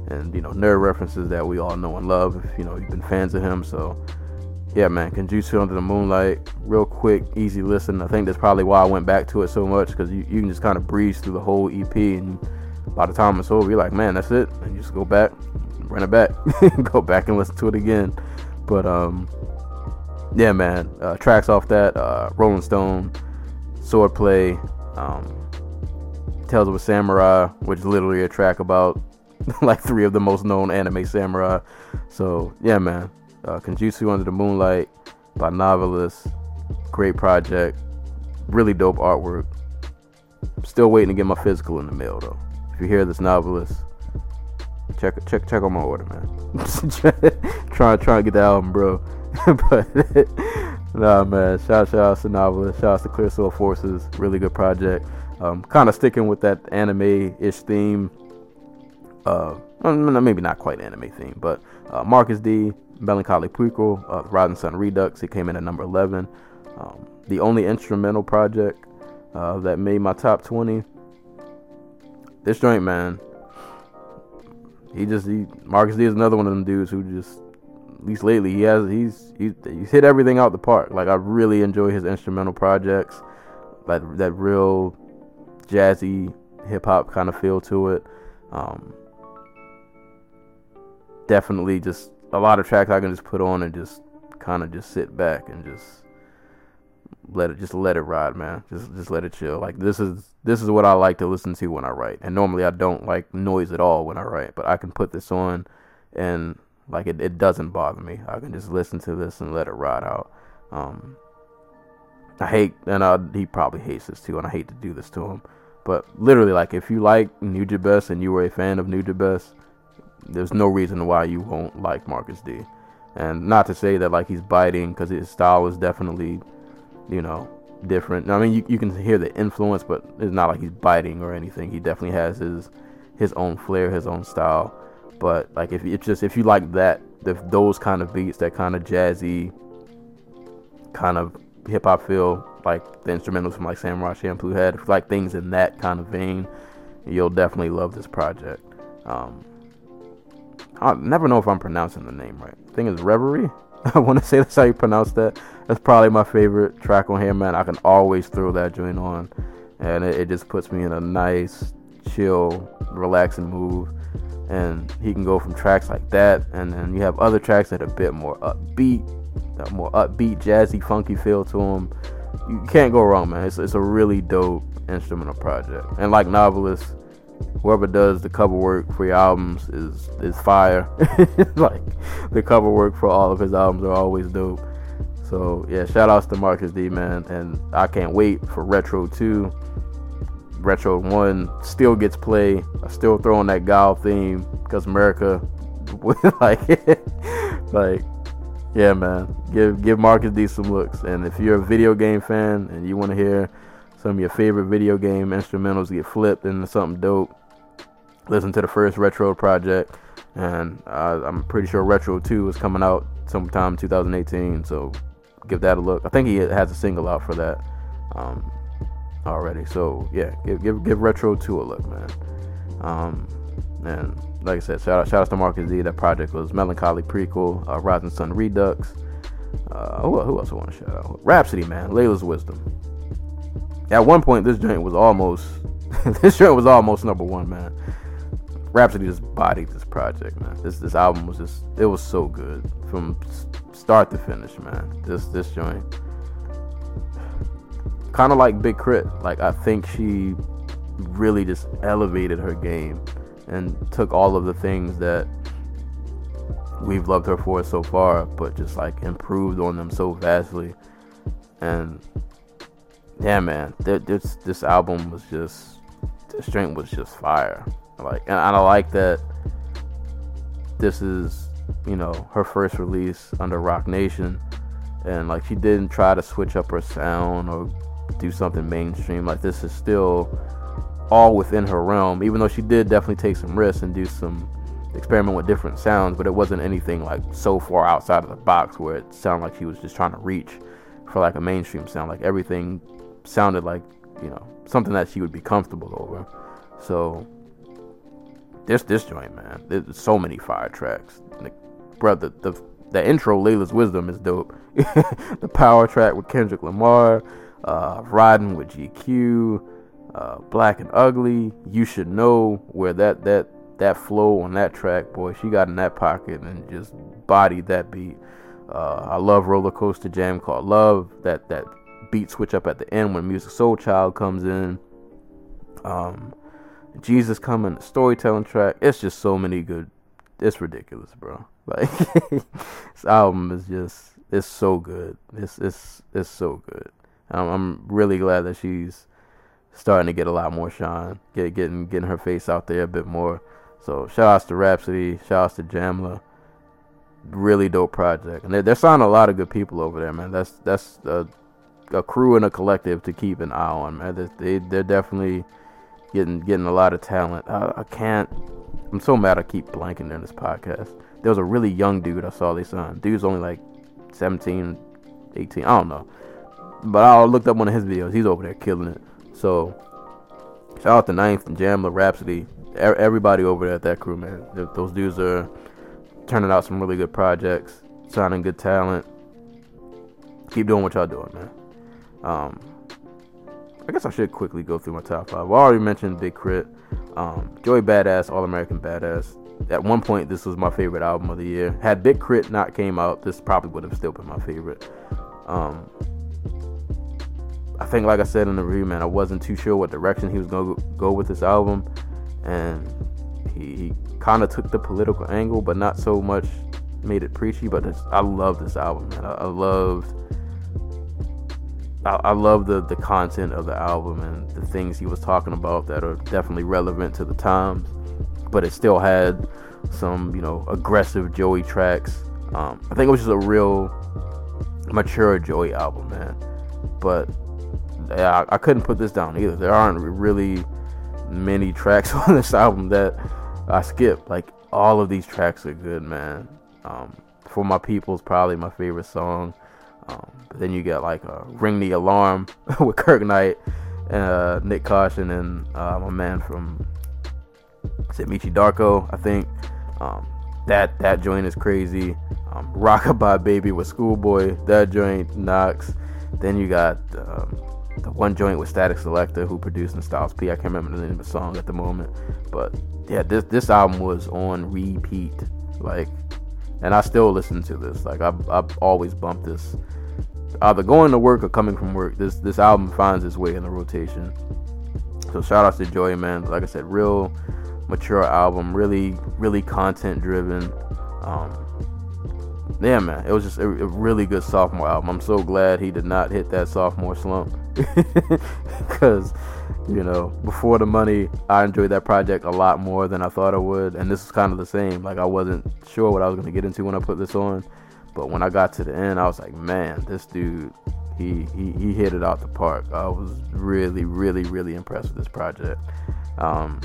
Speaker 2: and you know nerd references that we all know and love. If you know you've been fans of him, so yeah, man, Kenjutsu Under the Moonlight, real quick, easy listen. I think that's probably why I went back to it so much because you, you can just kind of breeze through the whole EP, and by the time it's over, you're like, man, that's it, and you just go back, run it back, go back and listen to it again. But um, yeah, man, uh, tracks off that, uh, Rolling Stone, Swordplay, um, Tales of a Samurai, which is literally a track about like three of the most known anime samurai. So yeah, man, uh, Under the Moonlight by Noveliss, great project, really dope artwork. Still waiting to get my physical in the mail though. If you hear this Noveliss, check check check on my order, man. trying trying to get the album, bro. but nah, man. Shout out to Noveliss. Shout out to Clear Soul Forces. Really good project. Um, kind of sticking with that anime-ish theme uh, maybe not quite anime theme, but uh, Marcus D, Melancholy Prequel, uh, Rising Sun Redux. It came in at number 11. Um, the only instrumental project uh, that made my top 20. This joint, man. He just he, Marcus D is another one of them dudes who just at least lately he has he's he's, he's hit everything out the park. Like I really enjoy his instrumental projects, like that real jazzy hip hop kind of feel to it. Um, definitely just a lot of tracks I can just put on and just kind of just sit back and just let it just let it ride, man. Just just let it chill. Like this is this is what I like to listen to when I write. And normally I don't like noise at all when I write, but I can put this on and like it, it doesn't bother me. I can just listen to this and let it ride out. Um, I hate, and I, he probably hates this too, and I hate to do this to him. But literally, like if you like Nujabes and you were a fan of Nujabes, there's no reason why you won't like Marcus D. And not to say that like he's biting because his style is definitely, you know, different. I mean, you, you can hear the influence, but it's not like he's biting or anything. He definitely has his his own flair, his own style. But like if it's just if you like that, those kind of beats, that kind of jazzy, kind of hip hop feel, like the instrumentals from like Samurai Champloo had, if you like things in that kind of vein, you'll definitely love this project. Um, I never know if I'm pronouncing the name right. I think it's Reverie. I want to say that's how you pronounce that. That's probably my favorite track on here, man. I can always throw that joint on, and it, it just puts me in a nice, chill, relax and move. And he can go from tracks like that, and then you have other tracks that are a bit more upbeat, that more upbeat, jazzy, funky feel to them. You can't go wrong, man. It's, it's a really dope instrumental project. And like Noveliss, whoever does the cover work for your albums is is fire. like the cover work for all of his albums are always dope. So yeah, shout outs to Marcus D man, and I can't wait for Retro 2. Retro 1 still gets play. I still throw on that Gal theme because America like like yeah man. Give give Marcus D some looks. And if you're a video game fan and you want to hear some of your favorite video game instrumentals get flipped into something dope, listen to the first Retro project. And uh, I'm pretty sure Retro 2 is coming out sometime 2018. So give that a look. I think he has a single out for that um, already. So yeah, give give give Retro Two a look, man. Um, and like I said, shout out shout out to Marcus D. That project was Melancholy Prequel, uh, Rising Sun Redux. Uh, who, who else I want to shout out? Rapsody, man. Laila's Wisdom. At one point, this joint was almost this joint was almost number one, man. Rapsody just bodied this project, man. This this album was just it was so good from start to finish, man. This this joint, kind of like Big K.R.I.T. Like I think she really just elevated her game and took all of the things that we've loved her for so far, but just like improved on them so vastly. And yeah, man, this this album was just the strength was just fire. Like, and I like that this is, you know, her first release under Roc Nation, and like she didn't try to switch up her sound or do something mainstream. Like this is still all within her realm, even though she did definitely take some risks and do some experiment with different sounds, but it wasn't anything like so far outside of the box where it sounded like she was just trying to reach for like a mainstream sound. Like everything sounded like, you know, something that she would be comfortable over. So this this joint, man. There's so many fire tracks. Like, brother, the the intro, Laila's Wisdom, is dope. the power track with Kendrick Lamar, uh, riding with GQ, uh, Black and Ugly. You should know where that that that flow on that track, boy. She got in that pocket and just bodied that beat. Uh, I love Roller Coaster Jam called Love. That that beat switch up at the end when Musiq Soulchild comes in. Um, Jesus coming, storytelling track. It's just so many good. It's ridiculous, bro. Like this album is just it's so good. It's it's it's so good. I'm, I'm really glad that she's starting to get a lot more shine, get getting getting her face out there a bit more. So shout outs to Rapsody, shout outs to Jamla. Really dope project, and they're, they're signing a lot of good people over there, man. That's that's a, a crew and a collective to keep an eye on, man. They, they they're definitely getting getting a lot of talent. I, I can't. I'm so mad. I keep blanking in this podcast. There was a really young dude I saw they signed. Dude's only like 17, 18. I don't know. But I looked up one of his videos. He's over there killing it. So shout out to Ninth and Jamla Rapsody. Everybody over there at that crew, man. Those dudes are turning out some really good projects, signing good talent. Keep doing what y'all doing, man. Um, I guess I should quickly go through my top five. I already mentioned Big K.R.I.T, um, Joey Badass, All American Badass. At one point, this was my favorite album of the year. Had Big K.R.I.T not came out, this probably would have still been my favorite. Um, I think, like I said in the review, man, I wasn't too sure what direction he was gonna go with this album, and he, he kind of took the political angle, but not so much made it preachy. But I love this album, man. I, I loved I, love the the content of the album and the things he was talking about that are definitely relevant to the times, but it still had some you know aggressive Joey tracks. Um, I think it was just a real mature Joey album, man. But I, I couldn't put this down either. There aren't really many tracks on this album that I skip. Like all of these tracks are good, man. Um, For My people People's probably my favorite song. Um, then you get like uh, Ring the Alarm with Kirk Knight, uh, Nyck Caution, and uh, my man from is Meechy Darko, I think. Um, that that joint is crazy. Um, Rockabye Baby with Schoolboy, that joint knocks. Then you got um, the one joint with Statik Selektah who produced in Styles P. I can't remember the name of the song at the moment, but yeah, this this album was on repeat, like, and I still listen to this. Like, I've I've always bumped this, either going to work or coming from work. This this album finds its way in the rotation. So shout out to Joey, man. Like I said, real mature album, really really content driven. Um, yeah, man, it was just a, a, really good sophomore album. I'm so glad he did not hit that sophomore slump because, you know, before the money, I enjoyed that project a lot more than I thought I would, and this is kind of the same. Like I wasn't sure what I was gonna get into when I put this on, but when I got to the end, I was like, man, this dude, he he he hit it out the park. I was really, really, really impressed with this project. Um,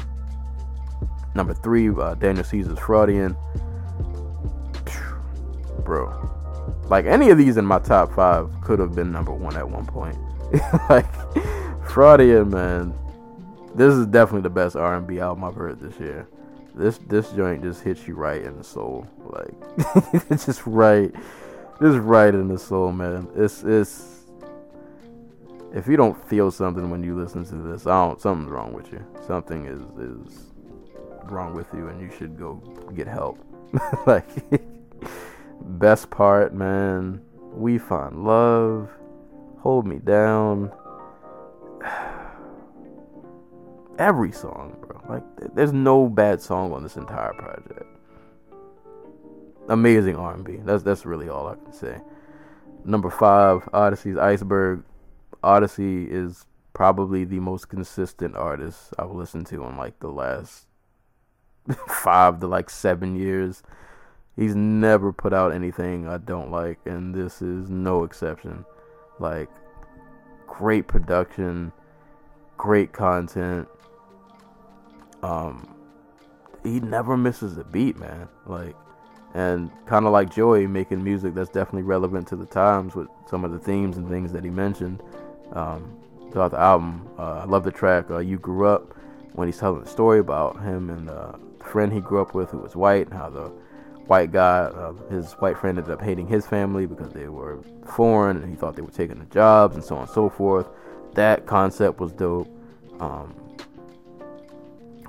Speaker 2: number three, uh, Daniel Caesar's Freudian bro. Like any of these in my top five could have been number one at one point. like Freudian, man, this is definitely the best R&B album I've heard this year. This this joint just hits you right in the soul, like it's just right, just right in the soul, man. It's it's if you don't feel something when you listen to this, I don't. Something's wrong with you. Something is is wrong with you, and you should go get help. like Best part, man. We find love. Hold me down. Every song. Like, there's no bad song on this entire project. Amazing R&B. That's that's really all I can say. Number five, Oddisee's Iceberg. Odyssey is probably the most consistent artist I've listened to in like the last five to like seven years. He's never put out anything I don't like, and this is no exception. Like, great production, great content. Um, he never misses a beat, man. Like, and kind of like Joey, making music that's definitely relevant to the times with some of the themes and things that he mentioned um, throughout the album. Uh, I love the track uh, "You Grew Up" when he's telling the story about him and uh, the friend he grew up with who was white, and how the white guy, uh, his white friend ended up hating his family because they were foreign and he thought they were taking the jobs and so on and so forth. That concept was dope. Um,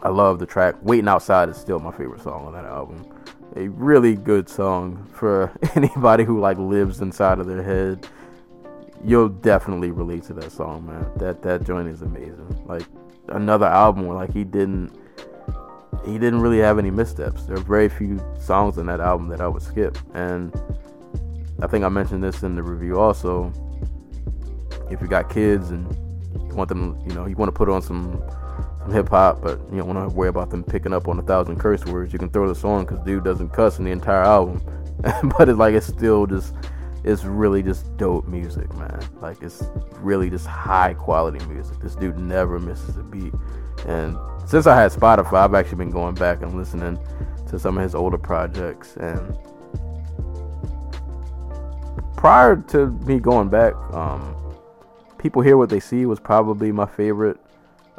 Speaker 2: I love the track. Waiting Outside is still my favorite song on that album. A really good song for anybody who like lives inside of their head. You'll definitely relate to that song, man. That that joint is amazing. Like another album where like he didn't he didn't really have any missteps. There are very few songs on that album that I would skip. And I think I mentioned this in the review also. If you got kids and you want them, you know, you want to put on some hip hop, but you don't want to worry about them picking up on a thousand curse words, you can throw this on because dude doesn't cuss in the entire album. but it's like it's still just it's really just dope music, man. Like it's really just high quality music. This dude never misses a beat. And since I had Spotify, I've actually been going back and listening to some of his older projects. And prior to me going back, um, People Hear What They See was probably my favorite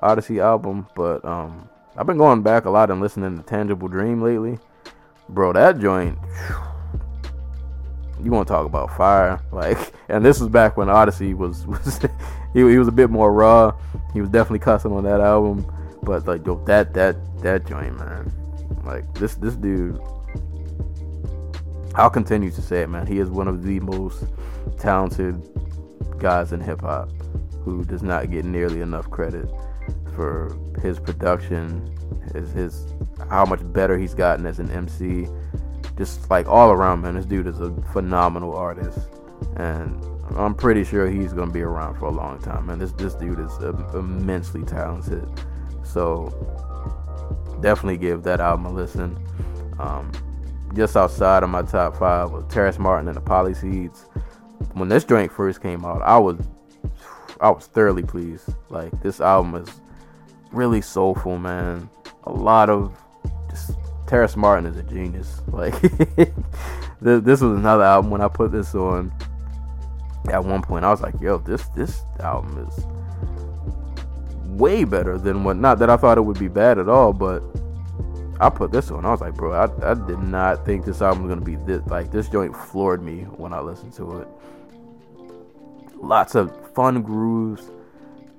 Speaker 2: Oddisee album. But um, I've been going back a lot and listening to Tangible Dream lately. Bro, that joint. You want to talk about fire? Like, and this was back when Oddisee was was he, he was a bit more raw. He was definitely cussing on that album. But like yo, that that that joint, man. Like this this dude. I'll continue to say it, man. He is one of the most talented guys in hip hop who does not get nearly enough credit for his production, his his how much better he's gotten as an MC. Just like all around, man. This dude is a phenomenal artist, and I'm pretty sure he's gonna be around for a long time. Man, this this dude is immensely talented. So definitely give that album a listen. Um, just outside of my top five was Terrace Martin and the Pollyseeds. When this joint first came out, I was I was thoroughly pleased. Like this album is really soulful, man. A lot of just Terrace Martin is a genius. Like this was another album when I put this on. At one point, I was like, "Yo, this this album is way better than what. Not that I thought it would be bad at all, but I put this on. I was like, bro, I, I did not think this album was gonna be this. Like this joint floored me when I listened to it. Lots of fun grooves,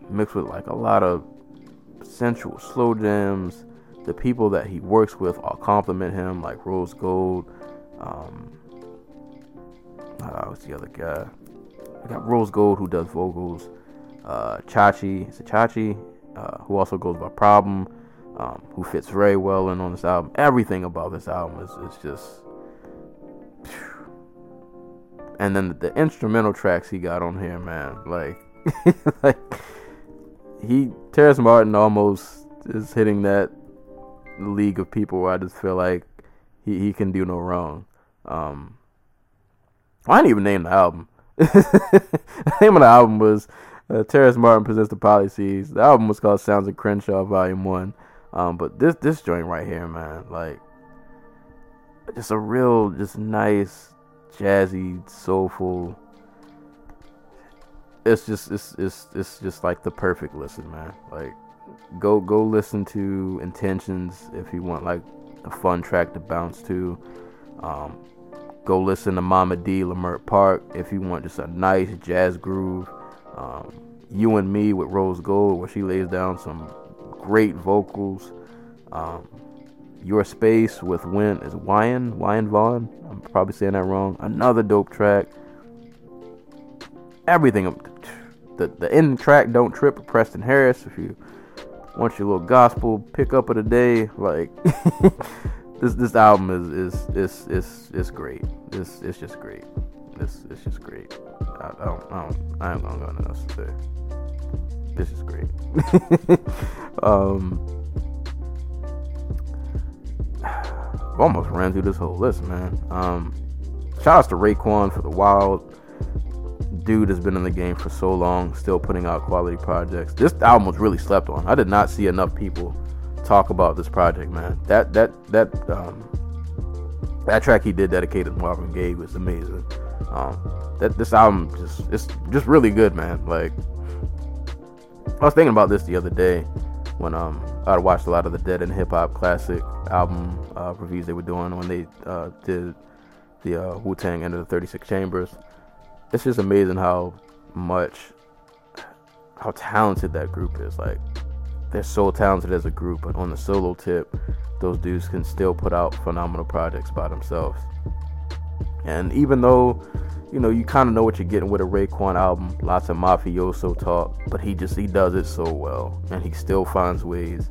Speaker 2: mixed with like a lot of sensual slow jams. The people that he works with all compliment him, like Rose Gold. Um, uh, what's the other guy? I got Rose Gold who does vocals. Uh, Chachi, it's Chachi, uh, who also goes by Problem, um, who fits very well in on this album. Everything about this album is, is just. And then the, the instrumental tracks he got on here, man, like, like he Terrace Martin almost is hitting that league of people where I just feel like he, he can do no wrong. Um, I didn't even name the album. the name of the album was uh, Terrace Martin presents the Pollyseeds. The album was called Sounds of Crenshaw Volume One. Um, but this this joint right here, man, like just a real, just nice, jazzy, soulful. It's just it's it's it's just like the perfect listen, man. Like go go listen to Intentions if you want like a fun track to bounce to. Um, go listen to Mama D Leimert Park if you want just a nice jazz groove. Um, you and Me with Rose Gold, where she lays down some great vocals. Um, Your Space with Win is Wyan Wyan Vaughn. I'm probably saying that wrong. Another dope track. Everything. The the end track Don't Trip Preston Harris. If you want your little gospel pickup of the day, like this this album is is is is is great. This it's just great. This it's just great. I, don't I don't I ain't gonna go nothing else to say. This is great. um, I've almost ran through this whole list, man. Um, shout outs to Raekwon for the wild. Dude has been in the game for so long, still putting out quality projects. This album was really slept on. I did not see enough people talk about this project, man. That that that um, that track he did dedicated to Marvin Gaye was amazing. Um, that this album just it's just really good, man. Like I was thinking about this the other day when um I watched a lot of the Dead End Hip Hop Classic album uh, reviews they were doing when they uh, did the uh, Wu Tang Enter the 36 Chambers. It's just amazing how much how talented that group is. Like they're so talented as a group, but on the solo tip, those dudes can still put out phenomenal projects by themselves. And even though, you know, you kind of know what you're getting with a Raekwon album, lots of mafioso talk, but he just he does it so well, and he still finds ways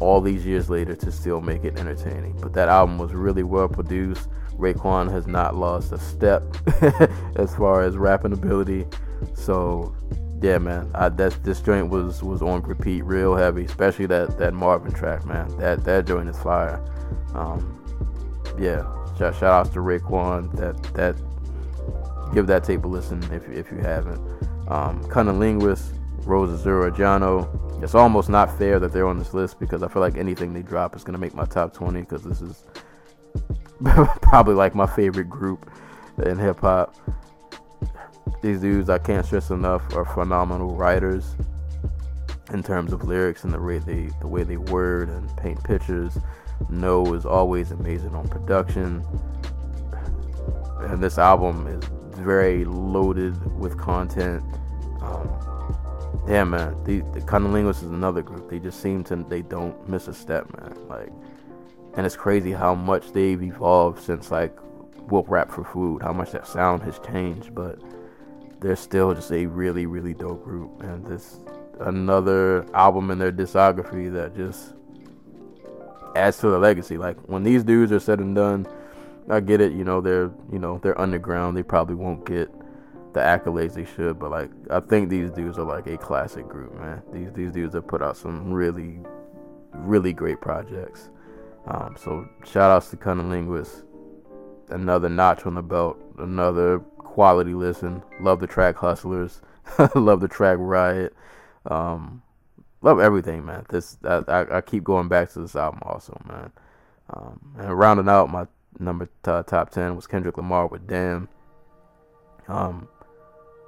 Speaker 2: all these years later to still make it entertaining. But that album was really well produced. Raekwon has not lost a step as far as rapping ability. So yeah, man, I, that this joint was was on repeat, real heavy, especially that that Marvin track, man. That that joint is fire. Um, yeah, shout, shout outs to Raekwon. That that give that tape a listen if if you haven't. Um, CunninLynguists, Rose Azura It's almost not fair that they're on this list because I feel like anything they drop is gonna make my top 20 because this is probably like my favorite group in hip hop. These dudes, I can't stress enough, are phenomenal writers in terms of lyrics and the way they the way they word and paint pictures. Kno is always amazing on production, and this album is very loaded with content. Um, yeah, man, the the CunninLynguists is another group. They just seem to they don't miss a step, man. Like, and it's crazy how much they've evolved since like Will Rap for Food. How much that sound has changed, but they're still just a really, really dope group. And this another album in their discography that just adds to the legacy. Like when these dudes are said and done, I get it. You know they're you know they're underground. They probably won't get the accolades they should. But like I think these dudes are like a classic group, man. These these dudes have put out some really, really great projects. Um, so shout outs to CunninLynguists. Another notch on the belt. Another quality listen. Love the track Hustlers. love the track Riot. Um, love everything, man. This I, I, I, keep going back to this album also, man. Um, and rounding out my number t- top ten was Kendrick Lamar with Damn. Um,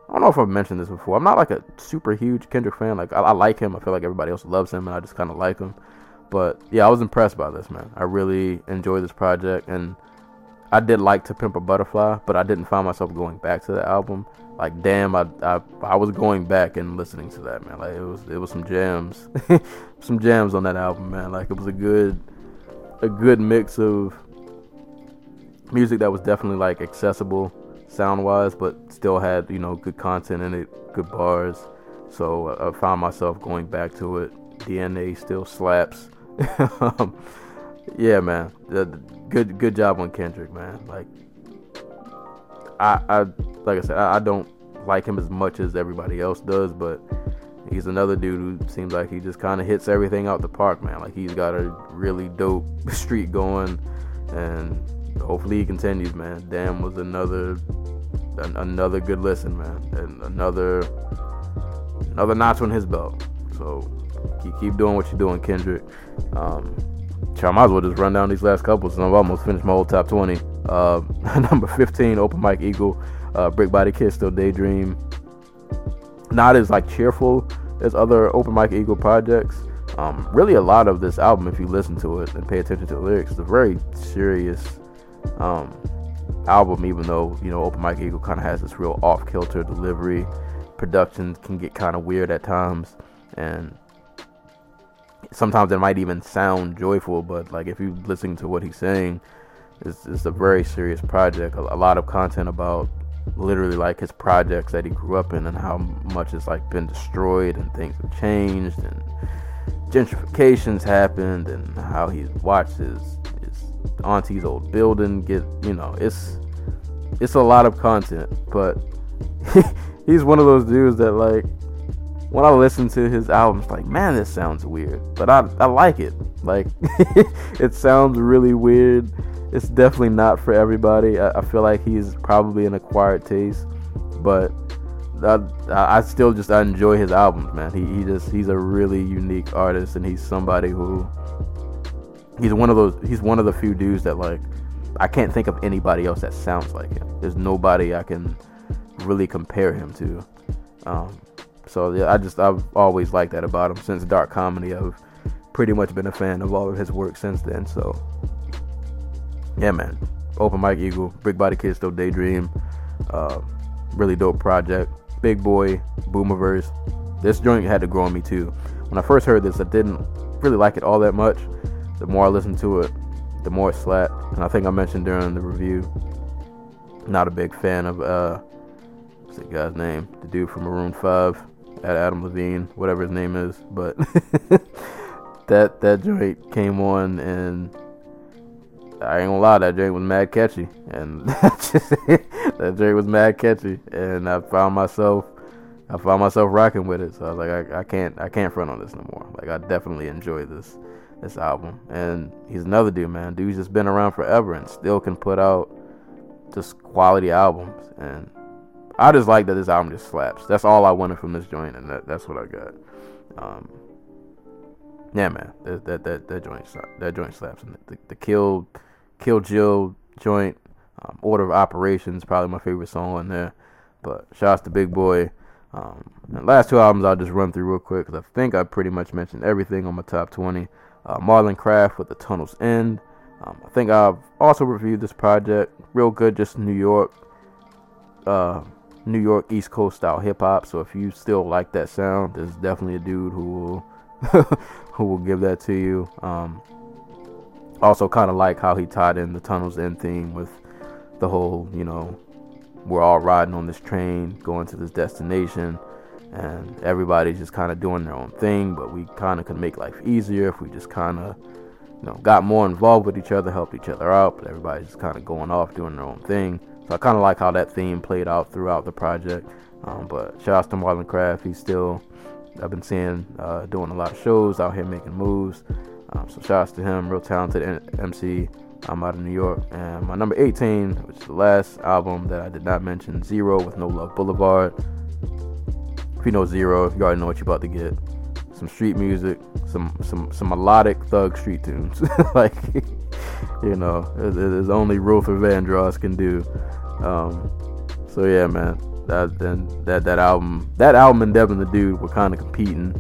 Speaker 2: I don't know if I've mentioned this before. I'm not like a super huge Kendrick fan. Like I, I like him. I feel like everybody else loves him, and I just kind of like him. But yeah, I was impressed by this man. I really enjoyed this project, and I did like To Pimp a Butterfly, but I didn't find myself going back to the album. Like, damn, I, I I was going back and listening to that man. Like, it was it was some jams, some jams on that album, man. Like, it was a good a good mix of music that was definitely like accessible sound wise, but still had you know good content in it, good bars. So I found myself going back to it. DNA still slaps. Um, yeah, man. good good job on Kendrick, man. Like I I like I said, I, I don't like him as much as everybody else does, but he's another dude who seems like he just kind of hits everything out the park, man. Like he's got a really dope streak going, and hopefully he continues, man. Damn was another an, another good listen, man, and another another notch on his belt. So keep keep doing what you're doing, Kendrick. Um, I might as well just run down these last couple since I've almost finished my whole top 20. Uh, number 15, Open Mike Eagle, uh, Brick Body Kid, Still Daydream. Not as like cheerful as other Open Mike Eagle projects. Um, really, a lot of this album, if you listen to it and pay attention to the lyrics, is a very serious um, album. Even though you know Open Mike Eagle kind of has this real off kilter delivery, production can get kind of weird at times, and sometimes it might even sound joyful, but like if you listen to what he's saying, it's, it's a very serious project. A, a, lot of content about literally like his projects that he grew up in and how much it's like been destroyed and things have changed and gentrifications happened and how he watched his, his auntie's old building get you know it's it's a lot of content but he's one of those dudes that like when I listen to his albums, like, man, this sounds weird, but I, I like it. Like, it sounds really weird. It's definitely not for everybody. I, I feel like he's probably an acquired taste, but I, I still just I enjoy his albums, man. He, he just he's a really unique artist, and he's somebody who he's one of those he's one of the few dudes that like I can't think of anybody else that sounds like him. There's nobody I can really compare him to. Um, so yeah, I just I've always liked that about him since Dark Comedy. I've pretty much been a fan of all of his work since then. So yeah, man. Open Mike Eagle, Brick Body Kid, still Daydream. Uh, really dope project. Big Boi, Boomiverse. This joint had to grow on me too. When I first heard this, I didn't really like it all that much. The more I listened to it, the more it slapped. And I think I mentioned during the review, not a big fan of uh, what's the guy's name? The dude from Maroon Five at Adam Levine, whatever his name is. But that that joint came on, and I ain't gonna lie, that joint was mad catchy, and that joint was mad catchy, and I found myself. I found myself rocking with it, so I was like, I, I can't, I can't front on this no more. Like, I definitely enjoy this, this album. And he's another dude, man. Dude's just been around forever and still can put out just quality albums. And I just like that this album just slaps. That's all I wanted from this joint, and that, that's what I got. Um, yeah, man, that that that, that joint that joint slaps. And the, the kill kill Jill joint, um, Order of Operations, probably my favorite song on there. But shouts to Big Boi. Um, last two albums I'll just run through real quick because I think I pretty much mentioned everything on my top 20. Uh, Marlon Craft with The Tunnel's End. Um, I think I've also reviewed this project. Real good, just New York. Uh, New York East Coast style hip hop. So if you still like that sound, there's definitely a dude who will who will give that to you. Um, also, kind of like how he tied in the Tunnels End theme with the whole, you know, we're all riding on this train going to this destination, and everybody's just kind of doing their own thing. But we kind of could make life easier if we just kind of, you know, got more involved with each other, helped each other out. But everybody's just kind of going off doing their own thing. So I kind of like how that theme played out throughout the project. Um, but shout out to Marlon Craft. He's still, I've been seeing, uh, doing a lot of shows out here making moves. Um, so shout out to him, real talented MC. I'm out of New York. And my number 18, which is the last album that I did not mention, Z-Ro with No Love Boulevard. If you know Z-Ro, you already know what you're about to get. Some street music, some some some melodic thug street tunes. like you know, it's only Luther Vandross can do. Um, so yeah, man, that then that that album, that album and Devin the Dude were kind of competing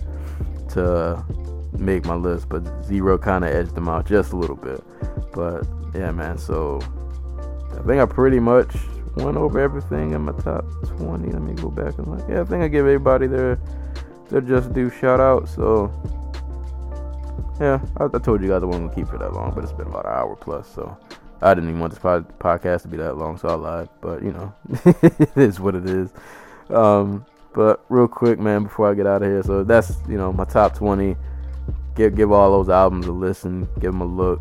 Speaker 2: to make my list, but Z-Ro kind of edged them out just a little bit. But yeah, man, so I think I pretty much went over everything in my top 20. Let me go back and look. Yeah, I think I give everybody their their just do shout out. So yeah, I, I told you guys I wasn't gonna keep it that long, but it's been about an hour plus. So I didn't even want this pod, podcast to be that long, so I lied. But you know, it is what it is. Um, but real quick, man, before I get out of here, so that's you know my top 20. Give give all those albums a listen, give them a look.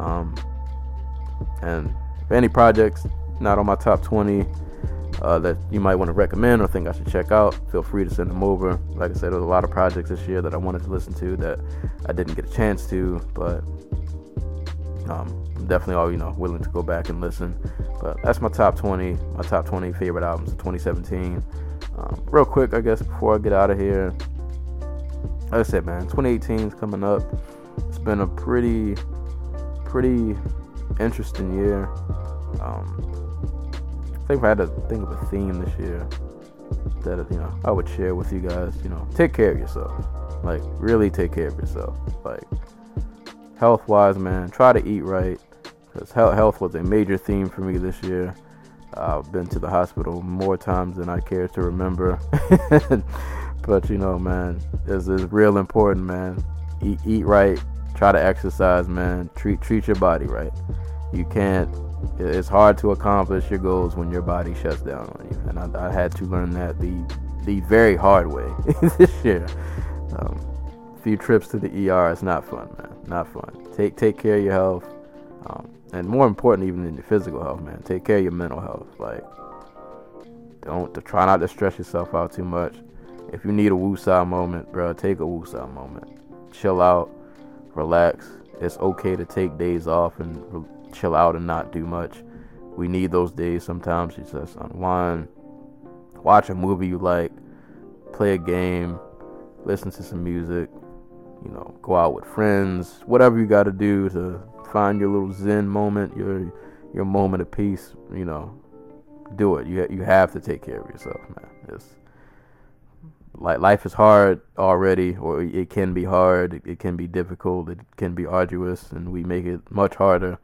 Speaker 2: Um, and if any projects not on my top 20 uh, that you might want to recommend or think I should check out, feel free to send them over. Like I said, there's a lot of projects this year that I wanted to listen to that I didn't get a chance to, but um, I'm definitely all you know willing to go back and listen. But that's my top 20, my top 20 favorite albums of 2017. Um, real quick, I guess before I get out of here, like I said, man, 2018 is coming up. It's been a pretty, pretty interesting year. Um, think if I had to think of a theme this year that you know I would share with you guys, you know, take care of yourself. Like really take care of yourself. Like health wise, man, try to eat right because health was a major theme for me this year. I've been to the hospital more times than I care to remember. but you know, man, this is real important, man. Eat, eat right. Try to exercise, man. Treat treat your body right. You can't it's hard to accomplish your goals when your body shuts down on you. And I, I had to learn that the the very hard way this year. Um, few trips to the ER is not fun, man. Not fun. Take take care of your health, um, and more important even than your physical health, man. Take care of your mental health. Like, don't try not to stress yourself out too much. If you need a woosah moment, bro, take a woosah moment. Chill out, relax. It's okay to take days off and. Re- chill out and not do much. We need those days sometimes to just unwind, watch a movie you like, play a game, listen to some music, you know, go out with friends, whatever you got to do to find your little zen moment, your your moment of peace, you know, do it. You you have to take care of yourself, man. It's like life is hard already, or it can be hard. It, it can be difficult. It can be arduous, and we make it much harder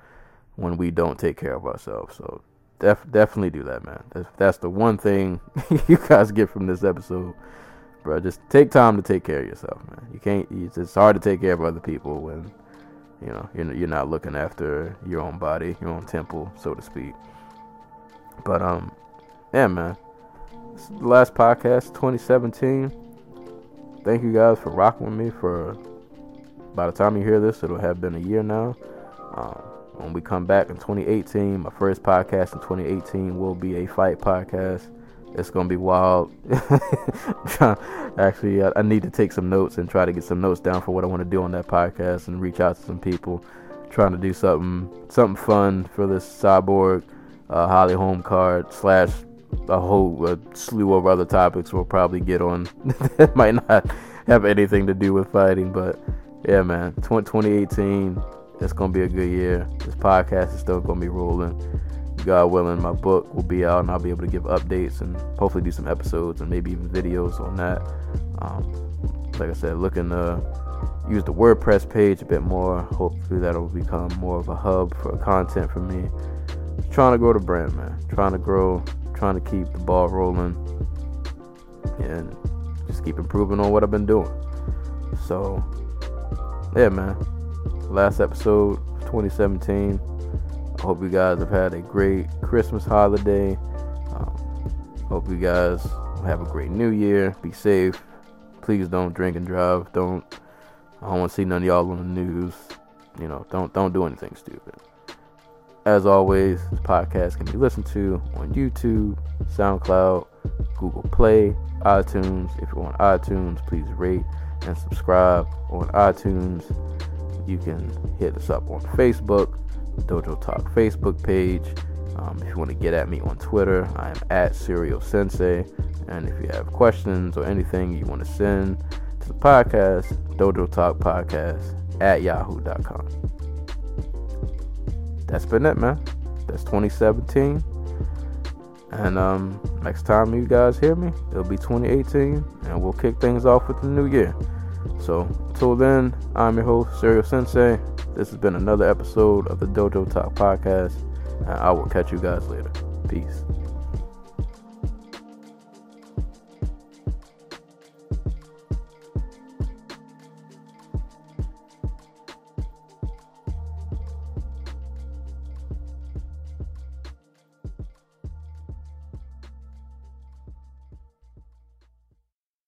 Speaker 2: when we don't take care of ourselves. So def- definitely do that, man. That's, that's the one thing you guys get from this episode, bro. Just take time to take care of yourself, man. You can't. It's hard to take care of other people when you know you're you're not looking after your own body, your own temple, so to speak. But um, yeah, man. This is the last podcast, 2017. Thank you guys for rocking with me for. By the time you hear this, it'll have been a year now. Um, when we come back in 2018, my first podcast in 2018 will be a fight podcast. It's gonna be wild. Actually, I, need to take some notes and try to get some notes down for what I want to do on that podcast and reach out to some people, trying to do something something fun for this cyborg uh, Holly Holm card slash a whole slew of other topics we'll probably get on that might not have anything to do with fighting, but yeah, man, 2018 it's gonna be a good year. This podcast is still gonna be rolling. God willing, my book will be out, and I'll be able to give updates and hopefully do some episodes and maybe even videos on that. Um, like I said, looking to use the WordPress page a bit more. Hopefully, that'll become more of a hub for content for me. trying to grow the brand, man. Trying to grow, trying to keep the ball rolling, and just keep improving on what I've been doing. So, yeah, man last episode of 2017. I hope you guys have had a great Christmas holiday. Um, hope you guys have a great New Year. Be safe. Please don't drink and drive. Don't. I don't want to see none of y'all on the news. You know, don't don't do anything stupid. As always, this podcast can be listened to on YouTube, SoundCloud, Google Play, iTunes. If you're on iTunes, please rate and subscribe on iTunes you can hit us up on Facebook, Dojo Talk Facebook page. Um, if you want to get at me on Twitter, I am at Serial Sensei. And if you have questions or anything you want to send to the podcast, Dojo Talk Podcast at yahoo.com. That's been it, man. That's 2017. And um, next time you guys hear me, it'll be 2018, and we'll kick things off with the new year. So, until then, I'm your host, Serial Sensei. This has been another episode of the Dojo Talk Podcast. and I will catch you guys later. Peace.